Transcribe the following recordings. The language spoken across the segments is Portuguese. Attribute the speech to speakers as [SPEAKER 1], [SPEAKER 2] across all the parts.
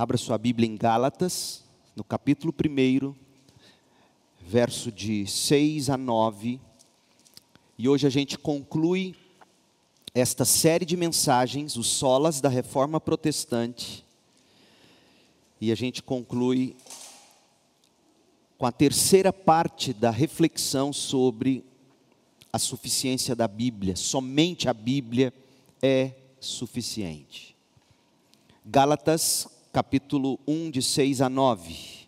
[SPEAKER 1] Abra sua Bíblia em Gálatas, no capítulo 1, verso de 6 a 9. E hoje a gente conclui esta série de mensagens, os solas da reforma protestante. E a gente conclui com a terceira parte da reflexão sobre a suficiência da Bíblia. Somente a Bíblia é suficiente. Gálatas, capítulo 1, de 6 a 9.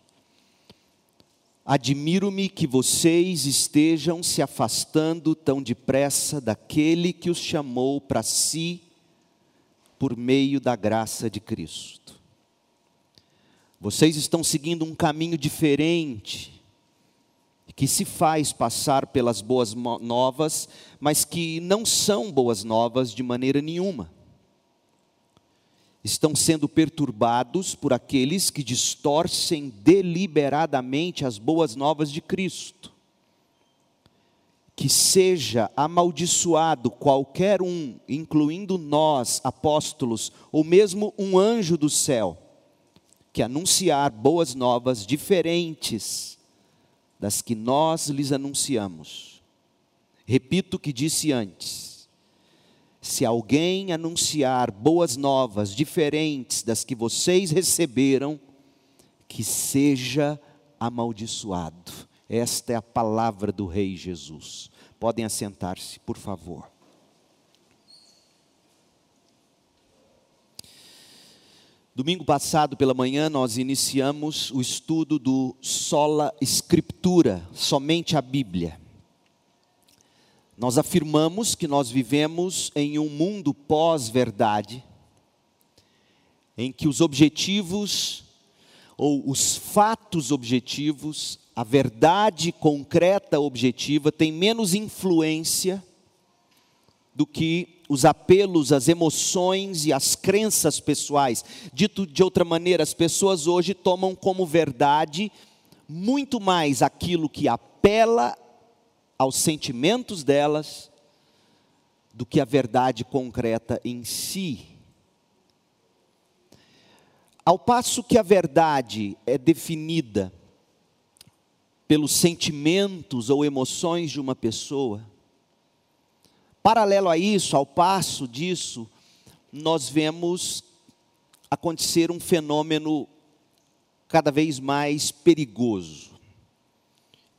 [SPEAKER 1] Admiro-me que vocês estejam se afastando tão depressa daquele que os chamou para si por meio da graça de Cristo. Vocês estão seguindo um caminho diferente, que se faz passar pelas boas novas, mas que não são boas novas de maneira nenhuma. Estão sendo perturbados por aqueles que distorcem deliberadamente as boas novas de Cristo. Que seja amaldiçoado qualquer um, incluindo nós, apóstolos, ou mesmo um anjo do céu, que anunciar boas novas diferentes das que nós lhes anunciamos. Repito o que disse antes: se alguém anunciar boas novas diferentes das que vocês receberam, que seja amaldiçoado. Esta é a palavra do Rei Jesus. Podem assentar-se, por favor. Domingo passado pela manhã nós iniciamos o estudo do sola escritura, somente a Bíblia. Nós afirmamos que nós vivemos em um mundo pós-verdade, em que os objetivos ou os fatos objetivos, a verdade concreta objetiva tem menos influência do que os apelos, as emoções e as crenças pessoais. Dito de outra maneira, as pessoas hoje tomam como verdade muito mais aquilo que apela aos sentimentos delas do que a verdade concreta em si. Ao passo que a verdade é definida pelos sentimentos ou emoções de uma pessoa, Paralelo a isso, ao passo disso, nós vemos acontecer um fenômeno cada vez mais perigoso.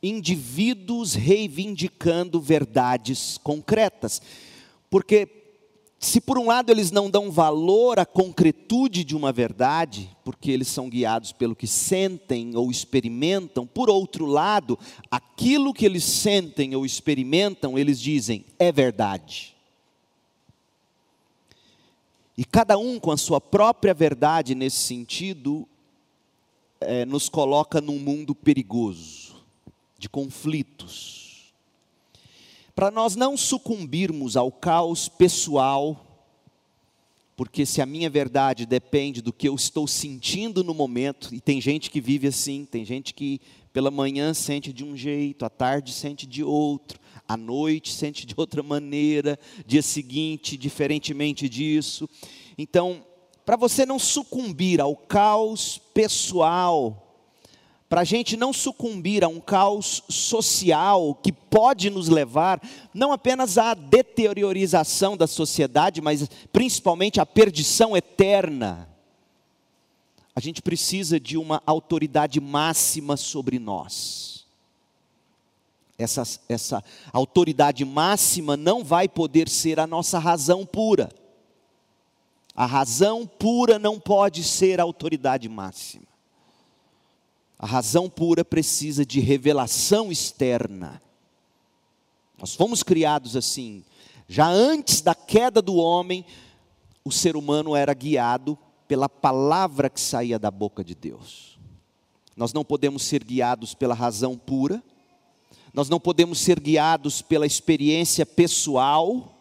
[SPEAKER 1] Indivíduos reivindicando verdades concretas. Porque se por um lado eles não dão valor à concretude de uma verdade, porque eles são guiados pelo que sentem ou experimentam, por outro lado, aquilo que eles sentem ou experimentam, eles dizem é verdade. E cada um com a sua própria verdade nesse sentido, é, nos coloca num mundo perigoso, de conflitos para nós não sucumbirmos ao caos pessoal, porque se a minha verdade depende do que eu estou sentindo no momento, e tem gente que vive assim, tem gente que pela manhã sente de um jeito, à tarde sente de outro, à noite sente de outra maneira, dia seguinte, diferentemente disso. Então, para você não sucumbir ao caos pessoal, para a gente não sucumbir a um caos social que pode nos levar não apenas à deteriorização da sociedade, mas principalmente à perdição eterna. A gente precisa de uma autoridade máxima sobre nós. Essa, essa autoridade máxima não vai poder ser a nossa razão pura. A razão pura não pode ser a autoridade máxima. A razão pura precisa de revelação externa. Nós fomos criados assim. Já antes da queda do homem, o ser humano era guiado pela palavra que saía da boca de Deus. Nós não podemos ser guiados pela razão pura, nós não podemos ser guiados pela experiência pessoal,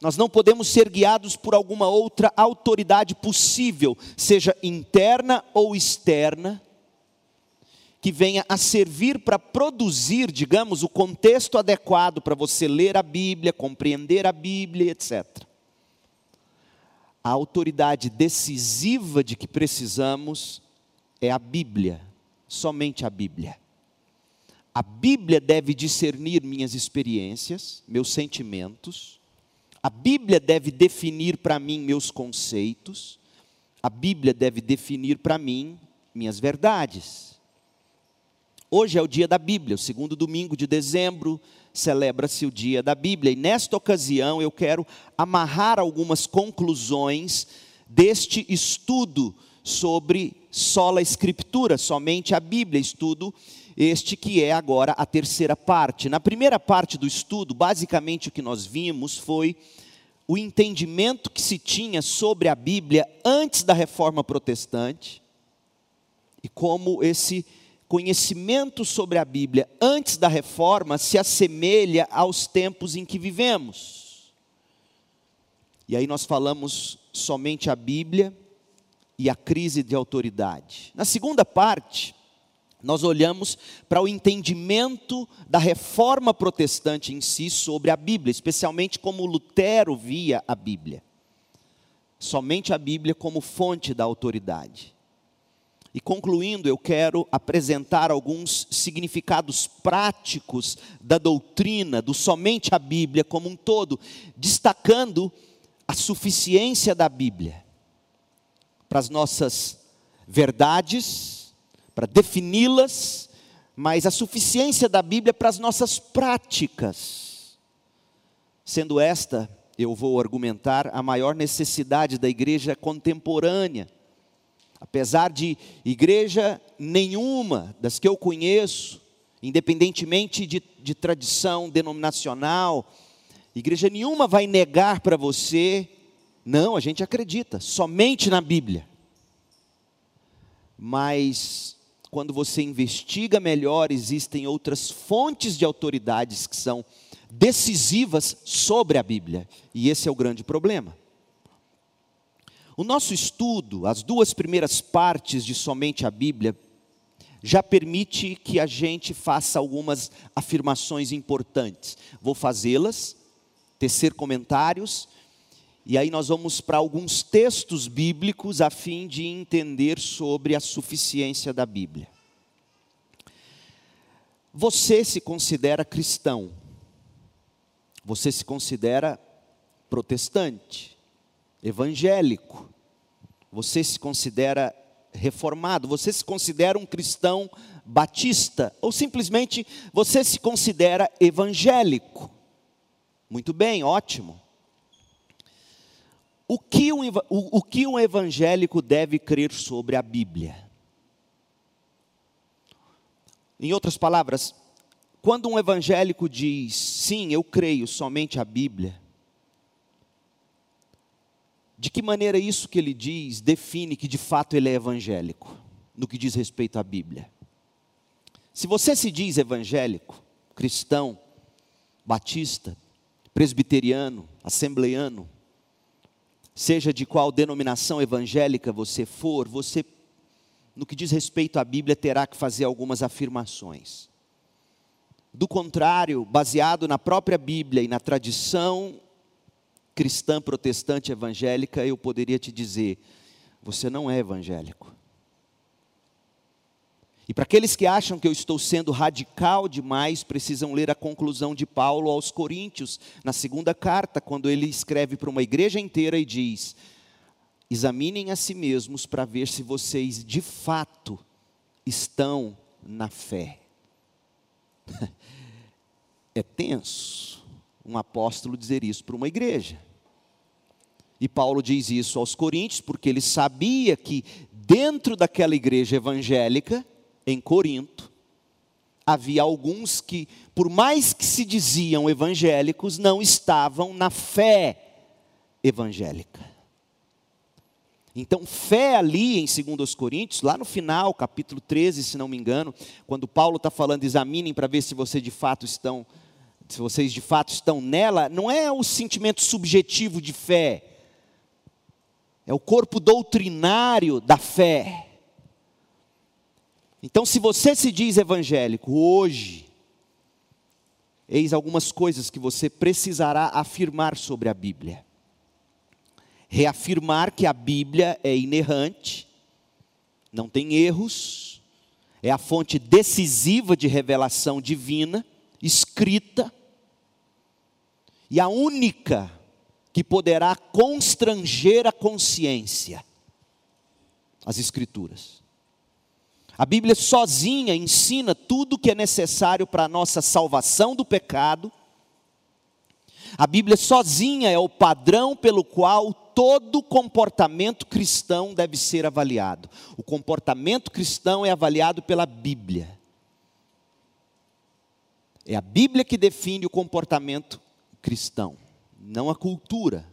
[SPEAKER 1] nós não podemos ser guiados por alguma outra autoridade possível, seja interna ou externa, que venha a servir para produzir, digamos, o contexto adequado para você ler a Bíblia, compreender a Bíblia, etc. a autoridade decisiva de que precisamos é a Bíblia, somente a Bíblia. A Bíblia deve discernir minhas experiências, meus sentimentos. A Bíblia deve definir para mim meus conceitos. A Bíblia deve definir para mim minhas verdades. Hoje é o dia da Bíblia, o segundo domingo de dezembro, celebra-se o dia da Bíblia. E nesta ocasião eu quero amarrar algumas conclusões deste estudo sobre sola escritura, somente a Bíblia, estudo este que é agora a terceira parte. Na primeira parte do estudo, basicamente o que nós vimos foi o entendimento que se tinha sobre a Bíblia antes da reforma protestante e como esse conhecimento sobre a Bíblia antes da reforma se assemelha aos tempos em que vivemos. E aí nós falamos somente a Bíblia e a crise de autoridade. Na segunda parte, nós olhamos para o entendimento da reforma protestante em si sobre a Bíblia, especialmente como Lutero via a Bíblia. Somente a Bíblia como fonte da autoridade. E concluindo, eu quero apresentar alguns significados práticos da doutrina, do somente a Bíblia como um todo, destacando a suficiência da Bíblia para as nossas verdades, para defini-las, mas a suficiência da Bíblia para as nossas práticas. Sendo esta, eu vou argumentar, a maior necessidade da igreja contemporânea Apesar de igreja nenhuma das que eu conheço, independentemente de, de tradição denominacional, igreja nenhuma vai negar para você, não, a gente acredita, somente na Bíblia. Mas, quando você investiga melhor, existem outras fontes de autoridades que são decisivas sobre a Bíblia, e esse é o grande problema. O nosso estudo, as duas primeiras partes de somente a Bíblia, já permite que a gente faça algumas afirmações importantes. Vou fazê-las, tecer comentários, e aí nós vamos para alguns textos bíblicos a fim de entender sobre a suficiência da Bíblia. Você se considera cristão? Você se considera protestante? Evangélico, você se considera reformado, você se considera um cristão batista, ou simplesmente você se considera evangélico. Muito bem, ótimo. O que um, o, o que um evangélico deve crer sobre a Bíblia? Em outras palavras, quando um evangélico diz, sim, eu creio somente a Bíblia, de que maneira isso que ele diz define que de fato ele é evangélico, no que diz respeito à Bíblia? Se você se diz evangélico, cristão, batista, presbiteriano, assembleiano, seja de qual denominação evangélica você for, você, no que diz respeito à Bíblia, terá que fazer algumas afirmações. Do contrário, baseado na própria Bíblia e na tradição cristã protestante evangélica, eu poderia te dizer: você não é evangélico. E para aqueles que acham que eu estou sendo radical demais, precisam ler a conclusão de Paulo aos Coríntios, na segunda carta, quando ele escreve para uma igreja inteira e diz: examinem a si mesmos para ver se vocês de fato estão na fé. É tenso um apóstolo dizer isso para uma igreja. E Paulo diz isso aos Coríntios, porque ele sabia que dentro daquela igreja evangélica, em Corinto, havia alguns que, por mais que se diziam evangélicos, não estavam na fé evangélica. Então, fé ali em 2 Coríntios, lá no final, capítulo 13, se não me engano, quando Paulo está falando, examinem para ver se vocês de fato estão, se vocês de fato estão nela, não é o sentimento subjetivo de fé, é o corpo doutrinário da fé. Então, se você se diz evangélico hoje, eis algumas coisas que você precisará afirmar sobre a Bíblia. reafirmar que a Bíblia é inerrante, não tem erros, é a fonte decisiva de revelação divina, escrita, e a única que poderá constranger a consciência as Escrituras. A Bíblia sozinha ensina tudo o que é necessário para a nossa salvação do pecado. A Bíblia sozinha é o padrão pelo qual todo comportamento cristão deve ser avaliado. O comportamento cristão é avaliado pela Bíblia. É a Bíblia que define o comportamento cristão, não a cultura.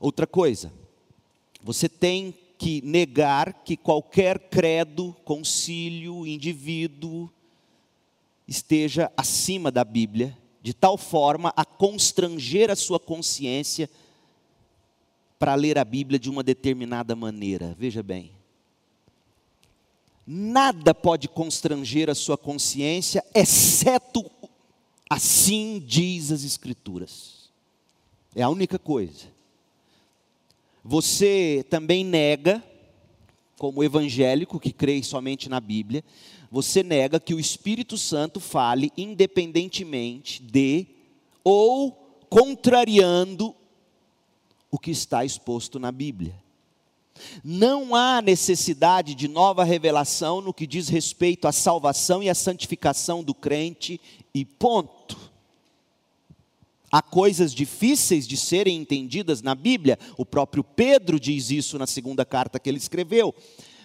[SPEAKER 1] Outra coisa, você tem que negar que qualquer credo, concílio, indivíduo esteja acima da Bíblia, de tal forma a constranger a sua consciência para ler a Bíblia de uma determinada maneira. Veja bem. Nada pode constranger a sua consciência, exceto assim diz as Escrituras. É a única coisa. Você também nega, como evangélico que crê somente na Bíblia, você nega que o Espírito Santo fale independentemente de ou contrariando o que está exposto na Bíblia. Não há necessidade de nova revelação no que diz respeito à salvação e à santificação do crente, e ponto. Há coisas difíceis de serem entendidas na Bíblia, o próprio Pedro diz isso na segunda carta que ele escreveu.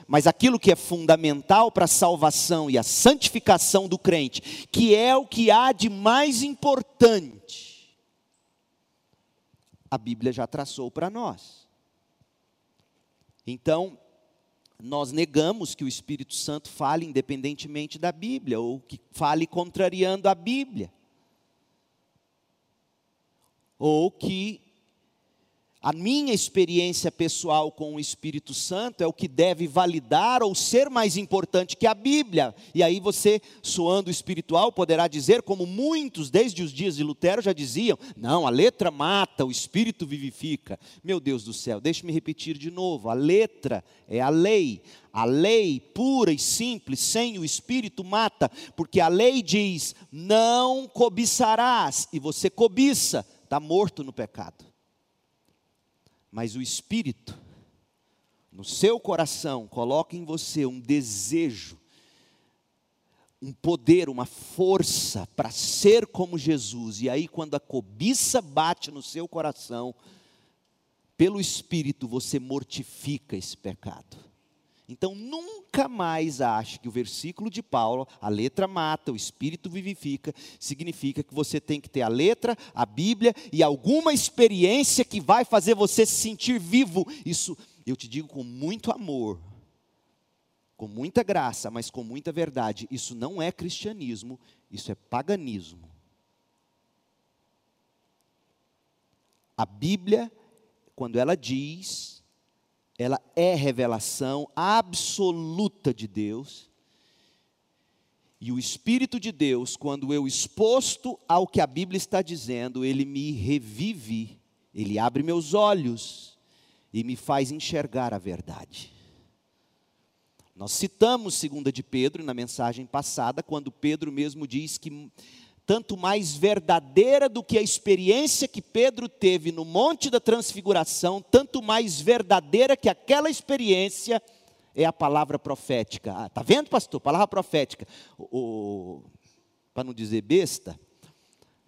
[SPEAKER 1] Mas aquilo que é fundamental para a salvação e a santificação do crente, que é o que há de mais importante, a Bíblia já traçou para nós. Então, nós negamos que o Espírito Santo fale independentemente da Bíblia, ou que fale contrariando a Bíblia. Ou que a minha experiência pessoal com o Espírito Santo é o que deve validar ou ser mais importante que a Bíblia. E aí você, soando espiritual, poderá dizer, como muitos desde os dias de Lutero já diziam: não, a letra mata, o Espírito vivifica. Meu Deus do céu, deixe-me repetir de novo: a letra é a lei. A lei pura e simples, sem o Espírito, mata, porque a lei diz: não cobiçarás, e você cobiça está morto no pecado. Mas o Espírito, no seu coração, coloca em você um desejo, um poder, uma força para ser como Jesus. E aí, quando a cobiça bate no seu coração, pelo Espírito você mortifica esse pecado. Então nunca mais ache que o versículo de Paulo, a letra mata, o espírito vivifica, significa que você tem que ter a letra, a Bíblia e alguma experiência que vai fazer você se sentir vivo. Isso eu te digo com muito amor, com muita graça, mas com muita verdade. Isso não é cristianismo, isso é paganismo. A Bíblia, quando ela diz ela é revelação absoluta de Deus. E o Espírito de Deus, quando eu exposto ao que a Bíblia está dizendo, ele me revive, ele abre meus olhos e me faz enxergar a verdade. Nós citamos 2 de Pedro na mensagem passada, quando Pedro mesmo diz que tanto mais verdadeira do que a experiência que Pedro teve no Monte da Transfiguração, tanto mais verdadeira que aquela experiência é a palavra profética. Ah, tá vendo, pastor? Palavra profética. Para não dizer besta,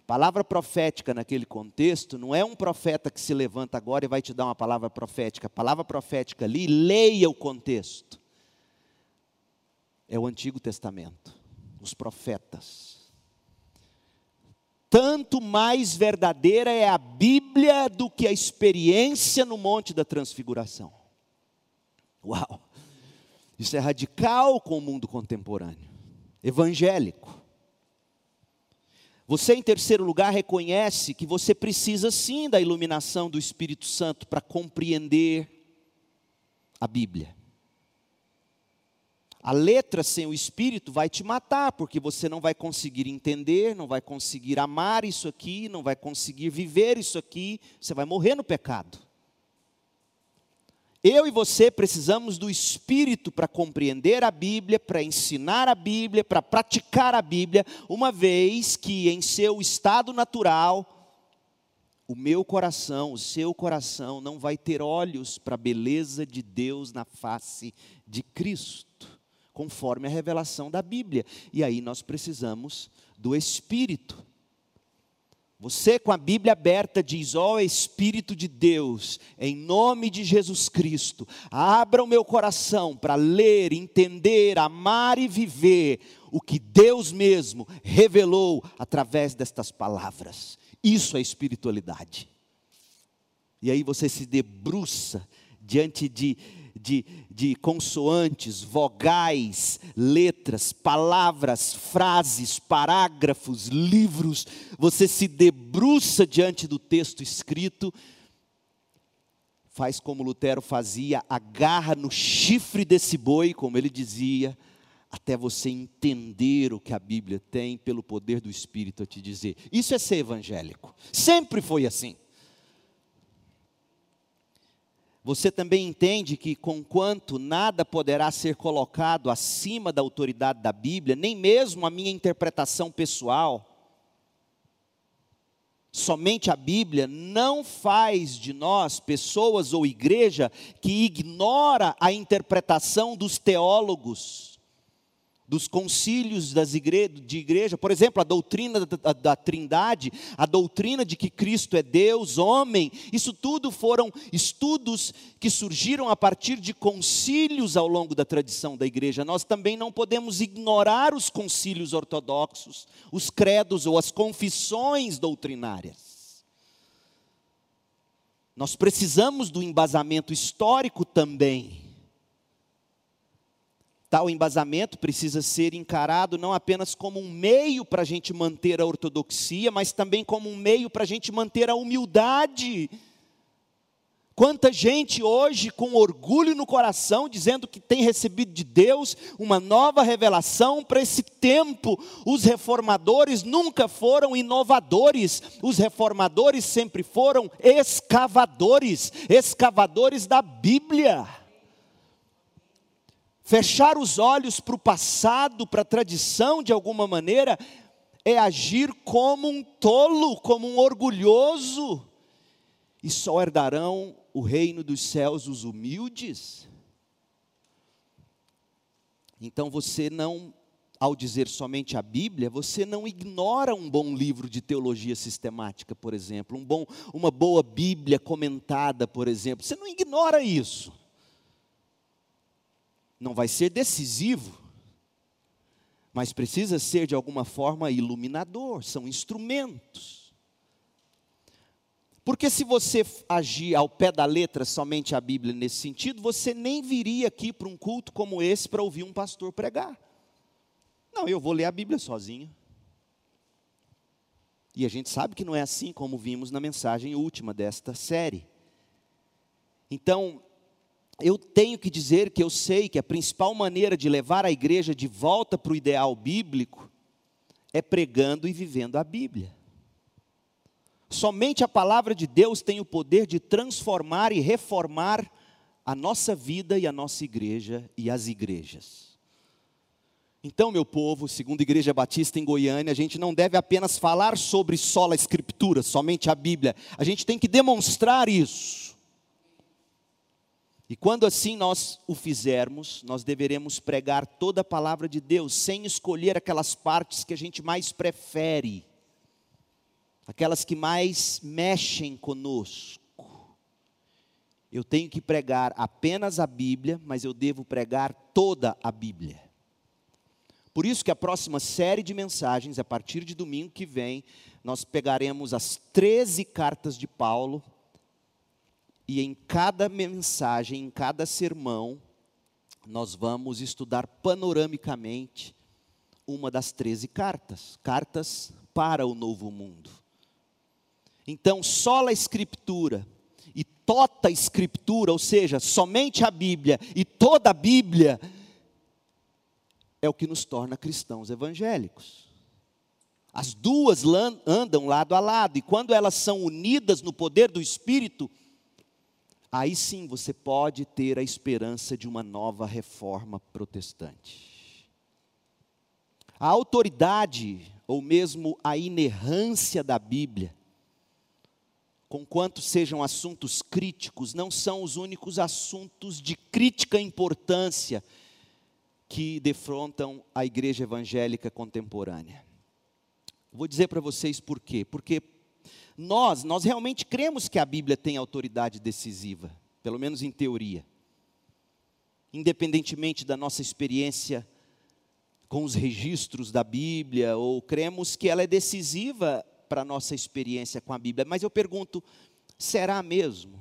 [SPEAKER 1] palavra profética naquele contexto não é um profeta que se levanta agora e vai te dar uma palavra profética. A palavra profética ali, leia o contexto. É o Antigo Testamento, os profetas tanto mais verdadeira é a Bíblia do que a experiência no Monte da Transfiguração. Uau! Isso é radical com o mundo contemporâneo, evangélico. Você, em terceiro lugar, reconhece que você precisa sim da iluminação do Espírito Santo para compreender a Bíblia. A letra sem o espírito vai te matar, porque você não vai conseguir entender, não vai conseguir amar isso aqui, não vai conseguir viver isso aqui, você vai morrer no pecado. Eu e você precisamos do Espírito para compreender a Bíblia, para ensinar a Bíblia, para praticar a Bíblia, uma vez que em seu estado natural, o meu coração, o seu coração não vai ter olhos para a beleza de Deus na face de Cristo conforme a revelação da Bíblia. E aí nós precisamos do Espírito. Você com a Bíblia aberta diz: Ó oh, Espírito de Deus, em nome de Jesus Cristo, abra o meu coração para ler, entender, amar e viver o que Deus mesmo revelou através destas palavras. Isso é espiritualidade. E aí você se debruça diante de de, de consoantes, vogais, letras, palavras, frases, parágrafos, livros, você se debruça diante do texto escrito, faz como Lutero fazia, agarra no chifre desse boi, como ele dizia, até você entender o que a Bíblia tem, pelo poder do Espírito a te dizer. Isso é ser evangélico. Sempre foi assim. Você também entende que, conquanto nada poderá ser colocado acima da autoridade da Bíblia, nem mesmo a minha interpretação pessoal, somente a Bíblia não faz de nós pessoas ou igreja que ignora a interpretação dos teólogos dos concílios das igre de igreja, por exemplo, a doutrina da, da, da, Trindade, a doutrina de que Cristo é Deus, homem, isso tudo foram estudos que surgiram a partir de concílios ao longo da tradição da igreja. Nós também não podemos ignorar os concílios ortodoxos, os credos ou as confissões doutrinárias. Nós precisamos do embasamento histórico também. Tal embasamento precisa ser encarado não apenas como um meio para a gente manter a ortodoxia, mas também como um meio para a gente manter a humildade. Quanta gente hoje com orgulho no coração, dizendo que tem recebido de Deus uma nova revelação para esse tempo. Os reformadores nunca foram inovadores, os reformadores sempre foram escavadores escavadores da Bíblia. Fechar os olhos para o passado, para a tradição, de alguma maneira, é agir como um tolo, como um orgulhoso. E só herdarão o reino dos céus os humildes. Então você não, ao dizer somente a Bíblia, você não ignora um bom livro de teologia sistemática, por exemplo, um bom, uma boa Bíblia comentada, por exemplo. Você não ignora isso não vai ser decisivo, mas precisa ser de alguma forma iluminador, são instrumentos. Porque se você agir ao pé da letra somente a Bíblia nesse sentido, você nem viria aqui para um culto como esse para ouvir um pastor pregar. Não, eu vou ler a Bíblia sozinho. E a gente sabe que não é assim como vimos na mensagem última desta série. Então, eu tenho que dizer que eu sei que a principal maneira de levar a igreja de volta para o ideal bíblico é pregando e vivendo a Bíblia. Somente a palavra de Deus tem o poder de transformar e reformar a nossa vida e a nossa igreja e as igrejas. Então, meu povo, segundo a Igreja Batista em Goiânia, a gente não deve apenas falar sobre sola escritura, somente a Bíblia. A gente tem que demonstrar isso. E quando assim nós o fizermos, nós deveremos pregar toda a palavra de Deus, sem escolher aquelas partes que a gente mais prefere, aquelas que mais mexem conosco. Eu tenho que pregar apenas a Bíblia, mas eu devo pregar toda a Bíblia. Por isso que a próxima série de mensagens, a partir de domingo que vem, nós pegaremos as 13 cartas de Paulo e em cada mensagem, em cada sermão, nós vamos estudar panoramicamente uma das 13 cartas, cartas para o novo mundo. Então, só a escritura e tota escritura, ou seja, somente a Bíblia e toda a Bíblia é o que nos torna cristãos evangélicos. As duas andam lado a lado, e quando elas são unidas no poder do Espírito, aí sim você pode ter a esperança de uma nova reforma protestante. A autoridade, ou mesmo a inerrância da Bíblia, conquanto sejam assuntos críticos, não são os únicos assuntos de crítica importância que defrontam a igreja evangélica contemporânea. Vou dizer para vocês por quê. Porque nós, nós realmente cremos que a Bíblia tem autoridade decisiva, pelo menos em teoria. Independentemente da nossa experiência com os registros da Bíblia, ou cremos que ela é decisiva para a nossa experiência com a Bíblia. Mas eu pergunto, será mesmo?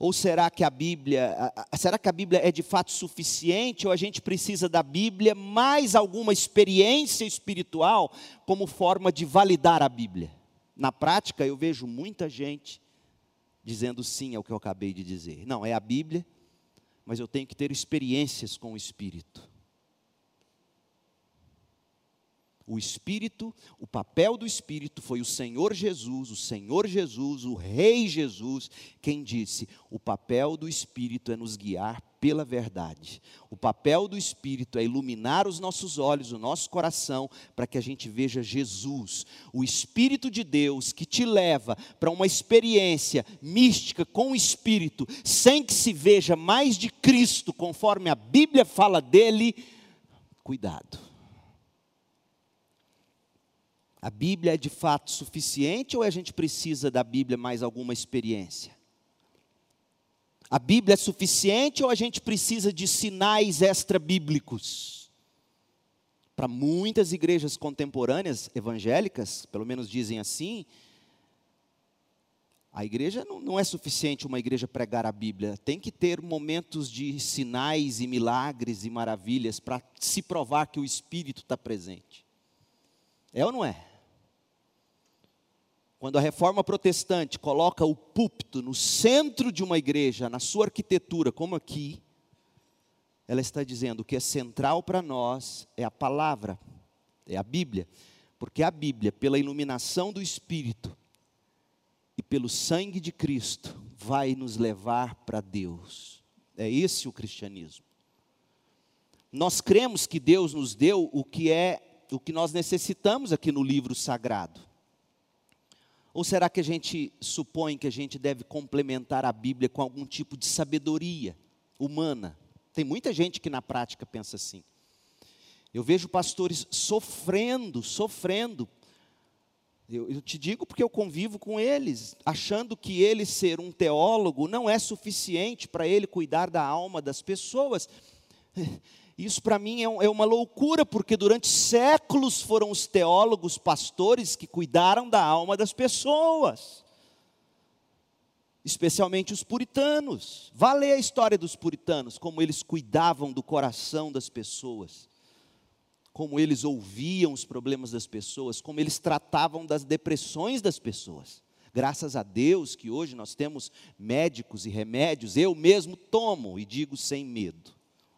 [SPEAKER 1] Ou será que a Bíblia, será que a Bíblia é de fato suficiente ou a gente precisa da Bíblia mais alguma experiência espiritual como forma de validar a Bíblia? Na prática, eu vejo muita gente dizendo sim ao que eu acabei de dizer. Não, é a Bíblia, mas eu tenho que ter experiências com o Espírito. O Espírito, o papel do Espírito foi o Senhor Jesus, o Senhor Jesus, o Rei Jesus, quem disse: o papel do Espírito é nos guiar pela verdade. O papel do Espírito é iluminar os nossos olhos, o nosso coração, para que a gente veja Jesus, o Espírito de Deus que te leva para uma experiência mística com o Espírito, sem que se veja mais de Cristo, conforme a Bíblia fala dele. Cuidado a Bíblia é de fato suficiente ou a gente precisa da Bíblia mais alguma experiência? A Bíblia é suficiente ou a gente precisa de sinais extra-bíblicos? Para muitas igrejas contemporâneas evangélicas, pelo menos dizem assim, a igreja não, não, é suficiente uma igreja pregar a Bíblia, tem que ter momentos de sinais e milagres e maravilhas para se provar que o Espírito está presente. É ou não é? Quando a reforma protestante coloca o púlpito no centro de uma igreja, na sua arquitetura, como aqui, ela está dizendo que é central para nós é a palavra, é a Bíblia, porque a Bíblia, pela iluminação do Espírito e pelo sangue de Cristo, vai nos levar para Deus. É esse o cristianismo. Nós cremos que Deus nos deu o que é o que nós necessitamos aqui no livro sagrado. Ou será que a gente supõe que a gente deve complementar a Bíblia com algum tipo de sabedoria humana? Tem muita gente que na prática pensa assim. Eu vejo pastores sofrendo, sofrendo. Eu, eu, te digo porque eu convivo com eles, achando que ele ser um teólogo não é suficiente para ele cuidar da alma das pessoas. Isso para mim é, é, uma loucura, porque durante séculos foram os teólogos, pastores que cuidaram da alma das pessoas, especialmente os puritanos. Vá ler a história dos puritanos, como eles cuidavam do coração das pessoas, como eles ouviam os problemas das pessoas, como eles tratavam das depressões das pessoas. Graças a Deus que hoje nós temos médicos e remédios, eu mesmo tomo e digo sem medo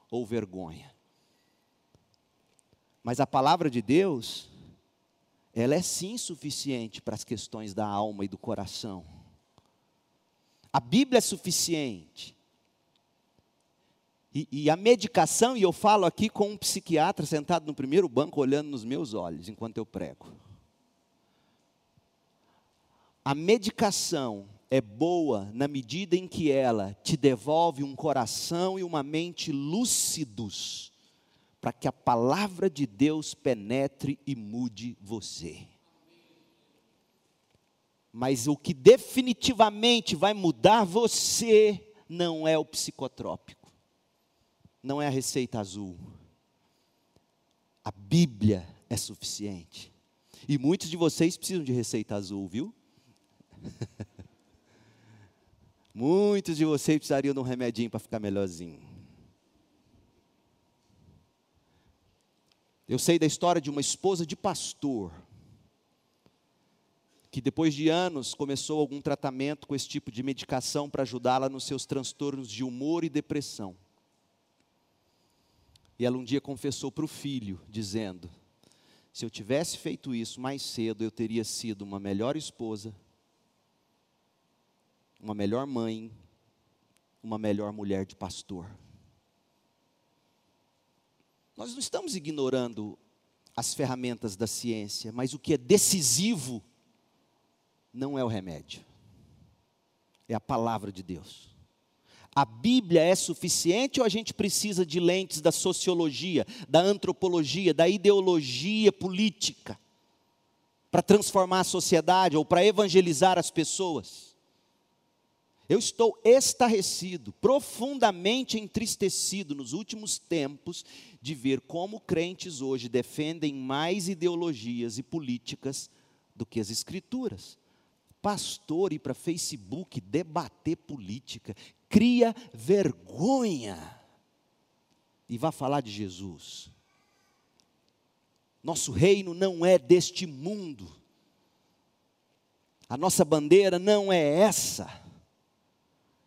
[SPEAKER 1] ou vergonha. Mas a palavra de Deus, ela é sim suficiente para as questões da alma e do coração. A Bíblia é suficiente. E, e, a medicação, e eu falo aqui com um psiquiatra sentado no primeiro banco, olhando nos meus olhos enquanto eu prego. A medicação é boa na medida em que ela te devolve um coração e uma mente lúcidos para que a palavra de Deus penetre e mude você. Mas o que definitivamente vai mudar você não é o psicotrópico, não é a receita azul. A Bíblia é suficiente. E muitos de vocês precisam de receita azul, viu? muitos de vocês precisariam de um remedinho para ficar melhorzinho. Eu sei da história de uma esposa de pastor, que depois de anos começou algum tratamento com esse tipo de medicação para ajudá-la nos seus transtornos de humor e depressão. E ela um dia confessou para o filho, dizendo: Se eu tivesse feito isso mais cedo, eu teria sido uma melhor esposa, uma melhor mãe, uma melhor mulher de pastor. Nós não estamos ignorando as ferramentas da ciência, mas o que é decisivo não é o remédio, é a palavra de Deus. A Bíblia é suficiente ou a gente precisa de lentes da sociologia, da antropologia, da ideologia política para transformar a sociedade ou para evangelizar as pessoas? Eu estou estarrecido, profundamente entristecido nos últimos tempos de ver como crentes hoje defendem mais ideologias e políticas do que as escrituras. Pastor ir para Facebook debater política, cria vergonha. E vá falar de Jesus. Nosso reino não é deste mundo. A nossa bandeira não é essa.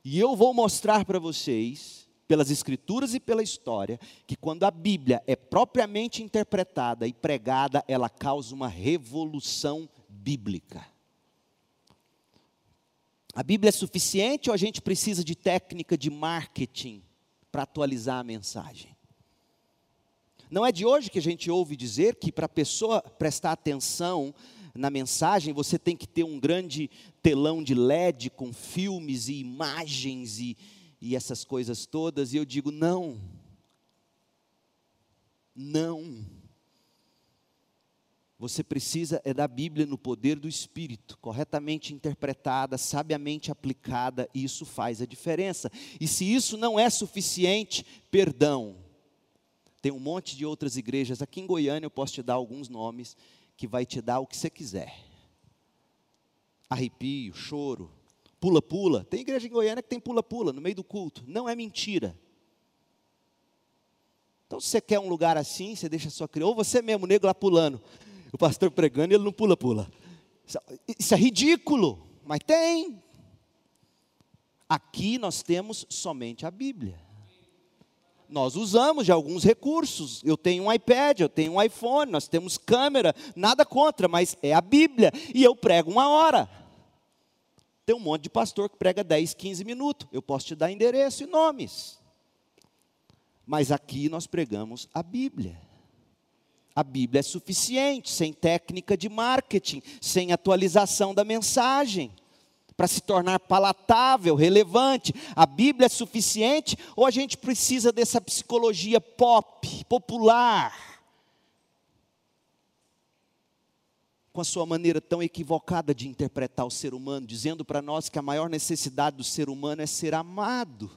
[SPEAKER 1] E eu vou mostrar para vocês, pelas Escrituras e pela história, que quando a Bíblia é propriamente interpretada e pregada, ela causa uma revolução bíblica. A Bíblia é suficiente ou a gente precisa de técnica de marketing para atualizar a mensagem? Não é de hoje que a gente ouve dizer que para a pessoa prestar atenção na mensagem, você tem que ter um grande telão de LED com filmes e imagens e, e essas coisas todas, e eu digo: não, não. Você precisa é da Bíblia no poder do Espírito, corretamente interpretada, sabiamente aplicada, e isso faz a diferença. E se isso não é suficiente, perdão. Tem um monte de outras igrejas, aqui em Goiânia eu posso te dar alguns nomes, que vai te dar o que você quiser. Arrepio, choro, pula-pula. Tem igreja em Goiânia que tem pula-pula no meio do culto. Não é mentira. Então, se você quer um lugar assim, você deixa a sua criança, ou você mesmo, negro lá pulando. O pastor pregando e ele não pula-pula. Isso é ridículo, mas tem. Aqui nós temos somente a Bíblia nós usamos de alguns recursos. Eu tenho um iPad, eu tenho um iPhone, nós temos câmera, nada contra, mas é a Bíblia. E eu prego uma hora. Tem um monte de pastor que prega 10, 15 minutos. Eu posso te dar endereço e nomes. Mas aqui nós pregamos a Bíblia. A Bíblia é suficiente, sem técnica de marketing, sem atualização da mensagem para se tornar palatável, relevante. A Bíblia é suficiente ou a gente precisa dessa psicologia pop, popular? Com a sua maneira tão equivocada de interpretar o ser humano, dizendo para nós que a maior necessidade do ser humano é ser amado,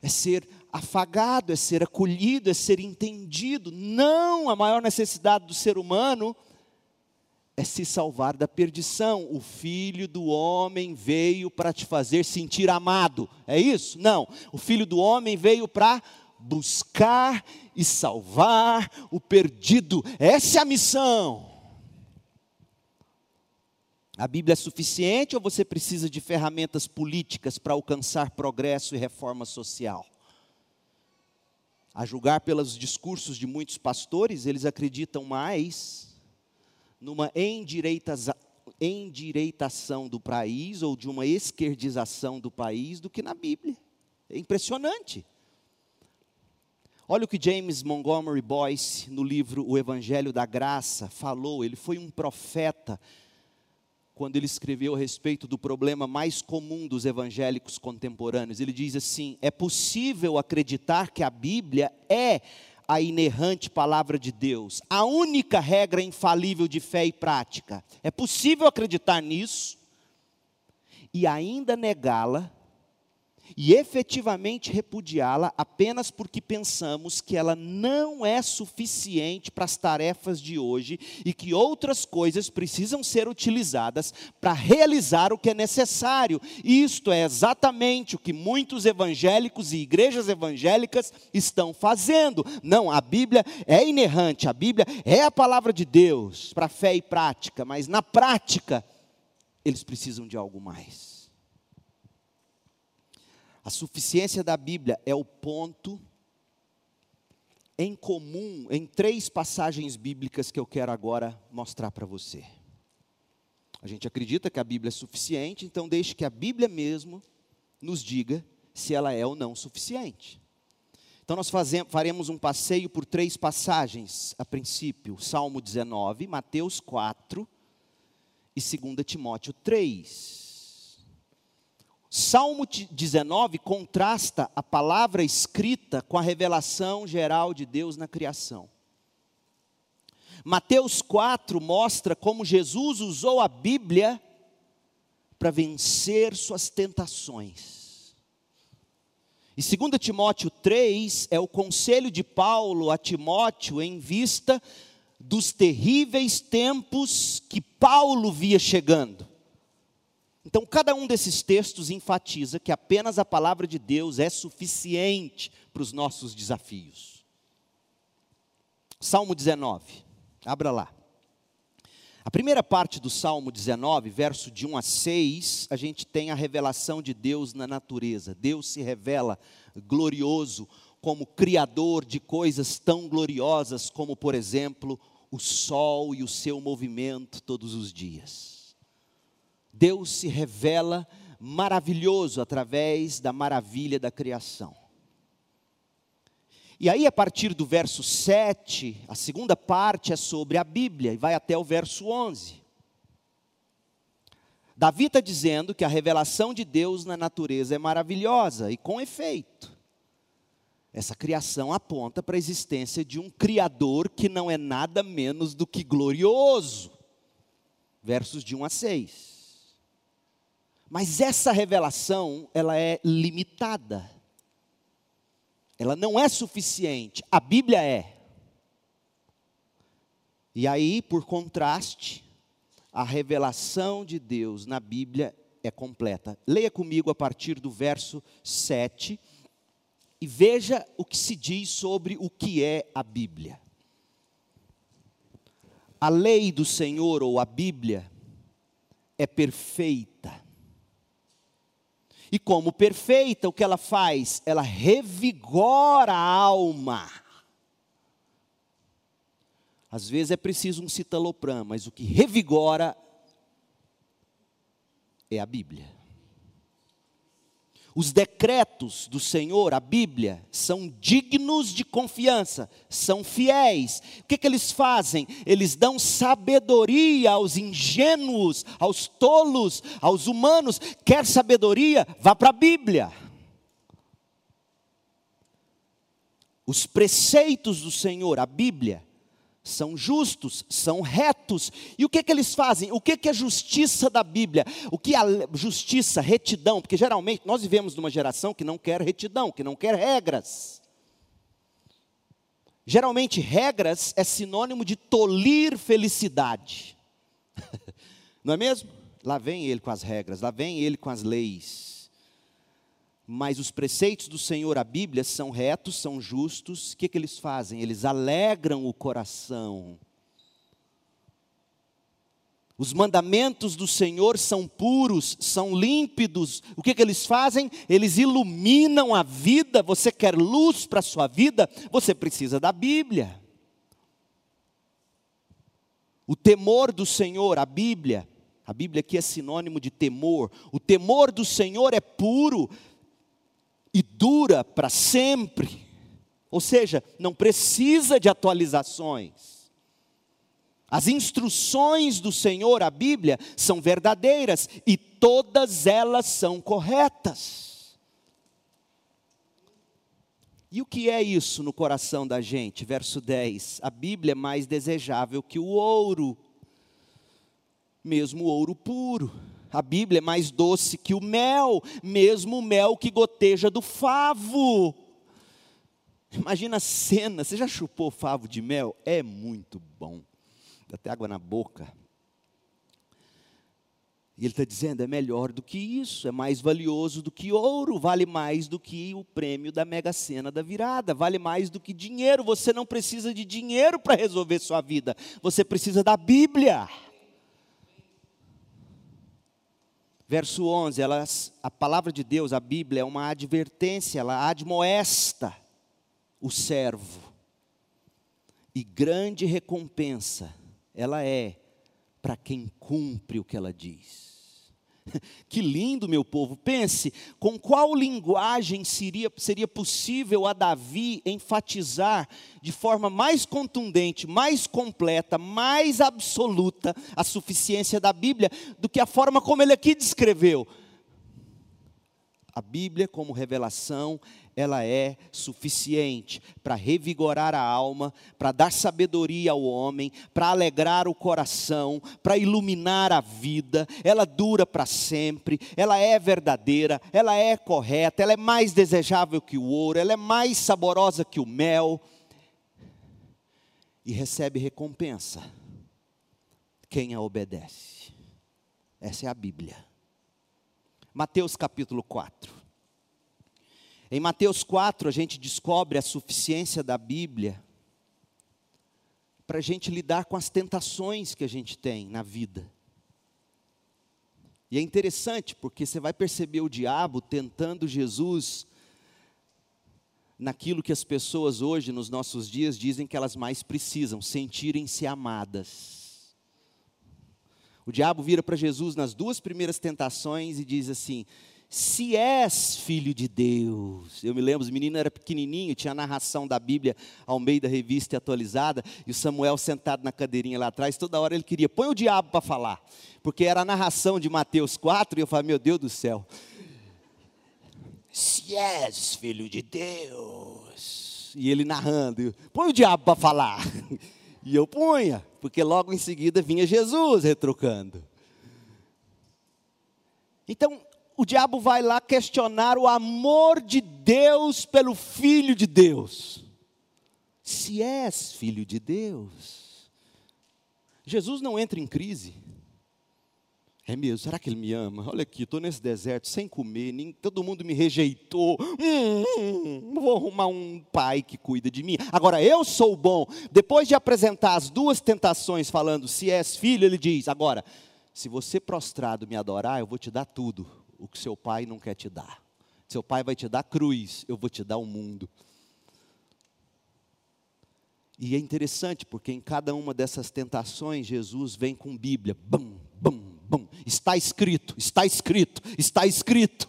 [SPEAKER 1] é ser afagado, é ser acolhido, é ser entendido. Não, a maior necessidade do ser humano é se salvar da perdição. O filho do homem veio para te fazer sentir amado. É isso? Não. O filho do homem veio para buscar e salvar o perdido. Essa é a missão. A Bíblia é suficiente ou você precisa de ferramentas políticas para alcançar progresso e reforma social? A julgar pelos discursos de muitos pastores, eles acreditam mais numa endireitação do país ou de uma esquerdização do país do que na Bíblia. É impressionante. Olha o que James Montgomery Boyce, no livro O Evangelho da Graça, falou. Ele foi um profeta quando ele escreveu a respeito do problema mais comum dos evangélicos contemporâneos. Ele diz assim: é possível acreditar que a Bíblia é a inerrante palavra de Deus, a única regra infalível de fé e prática. É possível acreditar nisso e ainda negá-la e efetivamente repudiá-la apenas porque pensamos que ela não é suficiente para as tarefas de hoje e que outras coisas precisam ser utilizadas para realizar o que é necessário. Isto é exatamente o que muitos evangélicos e igrejas evangélicas estão fazendo. Não, a Bíblia é inerrante, a Bíblia é a palavra de Deus para fé e prática, mas na prática eles precisam de algo mais. A suficiência da Bíblia é o ponto em comum em três passagens bíblicas que eu quero agora mostrar para você. A gente acredita que a Bíblia é suficiente, então deixe que a Bíblia mesmo nos diga se ela é ou não suficiente. Então nós fazemos, faremos um passeio por três passagens a princípio: Salmo 19, Mateus 4 e 2 Timóteo 3. Salmo 19 contrasta a palavra escrita com a revelação geral de Deus na criação. Mateus 4 mostra como Jesus usou a Bíblia para vencer suas tentações. E 2 Timóteo 3 é o conselho de Paulo a Timóteo em vista dos terríveis tempos que Paulo via chegando. Então, cada um desses textos enfatiza que apenas a palavra de Deus é suficiente para os nossos desafios. Salmo 19, abra lá. A primeira parte do Salmo 19, verso de 1 a 6, a gente tem a revelação de Deus na natureza. Deus se revela glorioso como criador de coisas tão gloriosas como, por exemplo, o sol e o seu movimento todos os dias. Deus se revela maravilhoso através da maravilha da criação. E aí, a partir do verso 7, a segunda parte é sobre a Bíblia, e vai até o verso 11. Davi está dizendo que a revelação de Deus na natureza é maravilhosa, e com efeito. Essa criação aponta para a existência de um Criador que não é nada menos do que glorioso. Versos de 1 a 6. Mas essa revelação, ela é limitada. Ela não é suficiente. A Bíblia é. E aí, por contraste, a revelação de Deus na Bíblia é completa. Leia comigo a partir do verso 7 e veja o que se diz sobre o que é a Bíblia. A lei do Senhor ou a Bíblia é perfeita e como perfeita, o que ela faz? Ela revigora a alma. Às vezes é preciso um citalopram, mas o que revigora é a Bíblia. Os decretos do Senhor, a Bíblia, são dignos de confiança, são fiéis. O que, que eles fazem? Eles dão sabedoria aos ingênuos, aos tolos, aos humanos. Quer sabedoria? Vá para a Bíblia. Os preceitos do Senhor, a Bíblia, são justos, são retos. E o que, que eles fazem? O que, que é justiça da Bíblia? O que é justiça, retidão? Porque geralmente nós vivemos numa geração que não quer retidão, que não quer regras. Geralmente, regras é sinônimo de tolir felicidade. não é mesmo? Lá vem ele com as regras, lá vem ele com as leis mas os preceitos do Senhor, a Bíblia, são retos, são justos. O que, que eles fazem? Eles alegram o coração. Os mandamentos do Senhor são puros, são límpidos. O que, que eles fazem? Eles iluminam a vida. Você quer luz para a sua vida? Você precisa da Bíblia. O temor do Senhor, a Bíblia, a Bíblia aqui é sinônimo de temor. O temor do Senhor é puro, e dura para sempre. Ou seja, não precisa de atualizações. As instruções do Senhor, a Bíblia, são verdadeiras e todas elas são corretas. E o que é isso no coração da gente? Verso 10: A Bíblia é mais desejável que o ouro, mesmo o ouro puro a Bíblia é mais doce que o mel, mesmo o mel que goteja do favo. Imagina a cena, você já chupou favo de mel? É muito bom, dá até água na boca. E ele está dizendo: é melhor do que isso, é mais valioso do que ouro, vale mais do que o prêmio da mega sena da virada, vale mais do que dinheiro. Você não precisa de dinheiro para resolver sua vida, você precisa da Bíblia. Verso 11, elas, a palavra de Deus, a Bíblia, é uma advertência, ela admoesta o servo. e grande recompensa ela é para quem cumpre o que ela diz. Que lindo, meu povo. Pense com qual linguagem seria, seria possível a Davi enfatizar de forma mais contundente, mais completa, mais absoluta a suficiência da Bíblia do que a forma como ele aqui descreveu. A Bíblia, como revelação, ela é suficiente para revigorar a alma, para dar sabedoria ao homem, para alegrar o coração, para iluminar a vida. Ela dura para sempre, ela é verdadeira, ela é correta, ela é mais desejável que o ouro, ela é mais saborosa que o mel. E recebe recompensa quem a obedece. Essa é a Bíblia. Mateus capítulo 4. Em Mateus 4, a gente descobre a suficiência da Bíblia para a gente lidar com as tentações que a gente tem na vida. E é interessante porque você vai perceber o diabo tentando Jesus naquilo que as pessoas hoje, nos nossos dias, dizem que elas mais precisam, sentirem-se amadas. O diabo vira para Jesus nas duas primeiras tentações e diz assim: Se és filho de Deus. Eu me lembro, os meninos era pequenininho, tinha a narração da Bíblia ao meio da revista atualizada, e o Samuel sentado na cadeirinha lá atrás, toda hora ele queria, põe o diabo para falar, porque era a narração de Mateus 4, e eu falei, meu Deus do céu. Se és filho de Deus. E ele narrando, põe o diabo para falar. E eu punha, porque logo em seguida vinha Jesus retrucando. Então, o diabo vai lá questionar o amor de Deus pelo Filho de Deus. Se és filho de Deus, Jesus não entra em crise. É mesmo, será que ele me ama? Olha aqui, estou nesse deserto sem comer, nem, todo mundo me rejeitou. Hum, hum, vou arrumar um pai que cuida de mim. Agora eu sou bom. Depois de apresentar as duas tentações, falando se és filho, ele diz: agora, se você prostrado me adorar, eu vou te dar tudo o que seu pai não quer te dar. Seu pai vai te dar cruz, eu vou te dar o mundo. E é interessante porque em cada uma dessas tentações Jesus vem com Bíblia, bum, bum, bum, está escrito, está escrito, está escrito.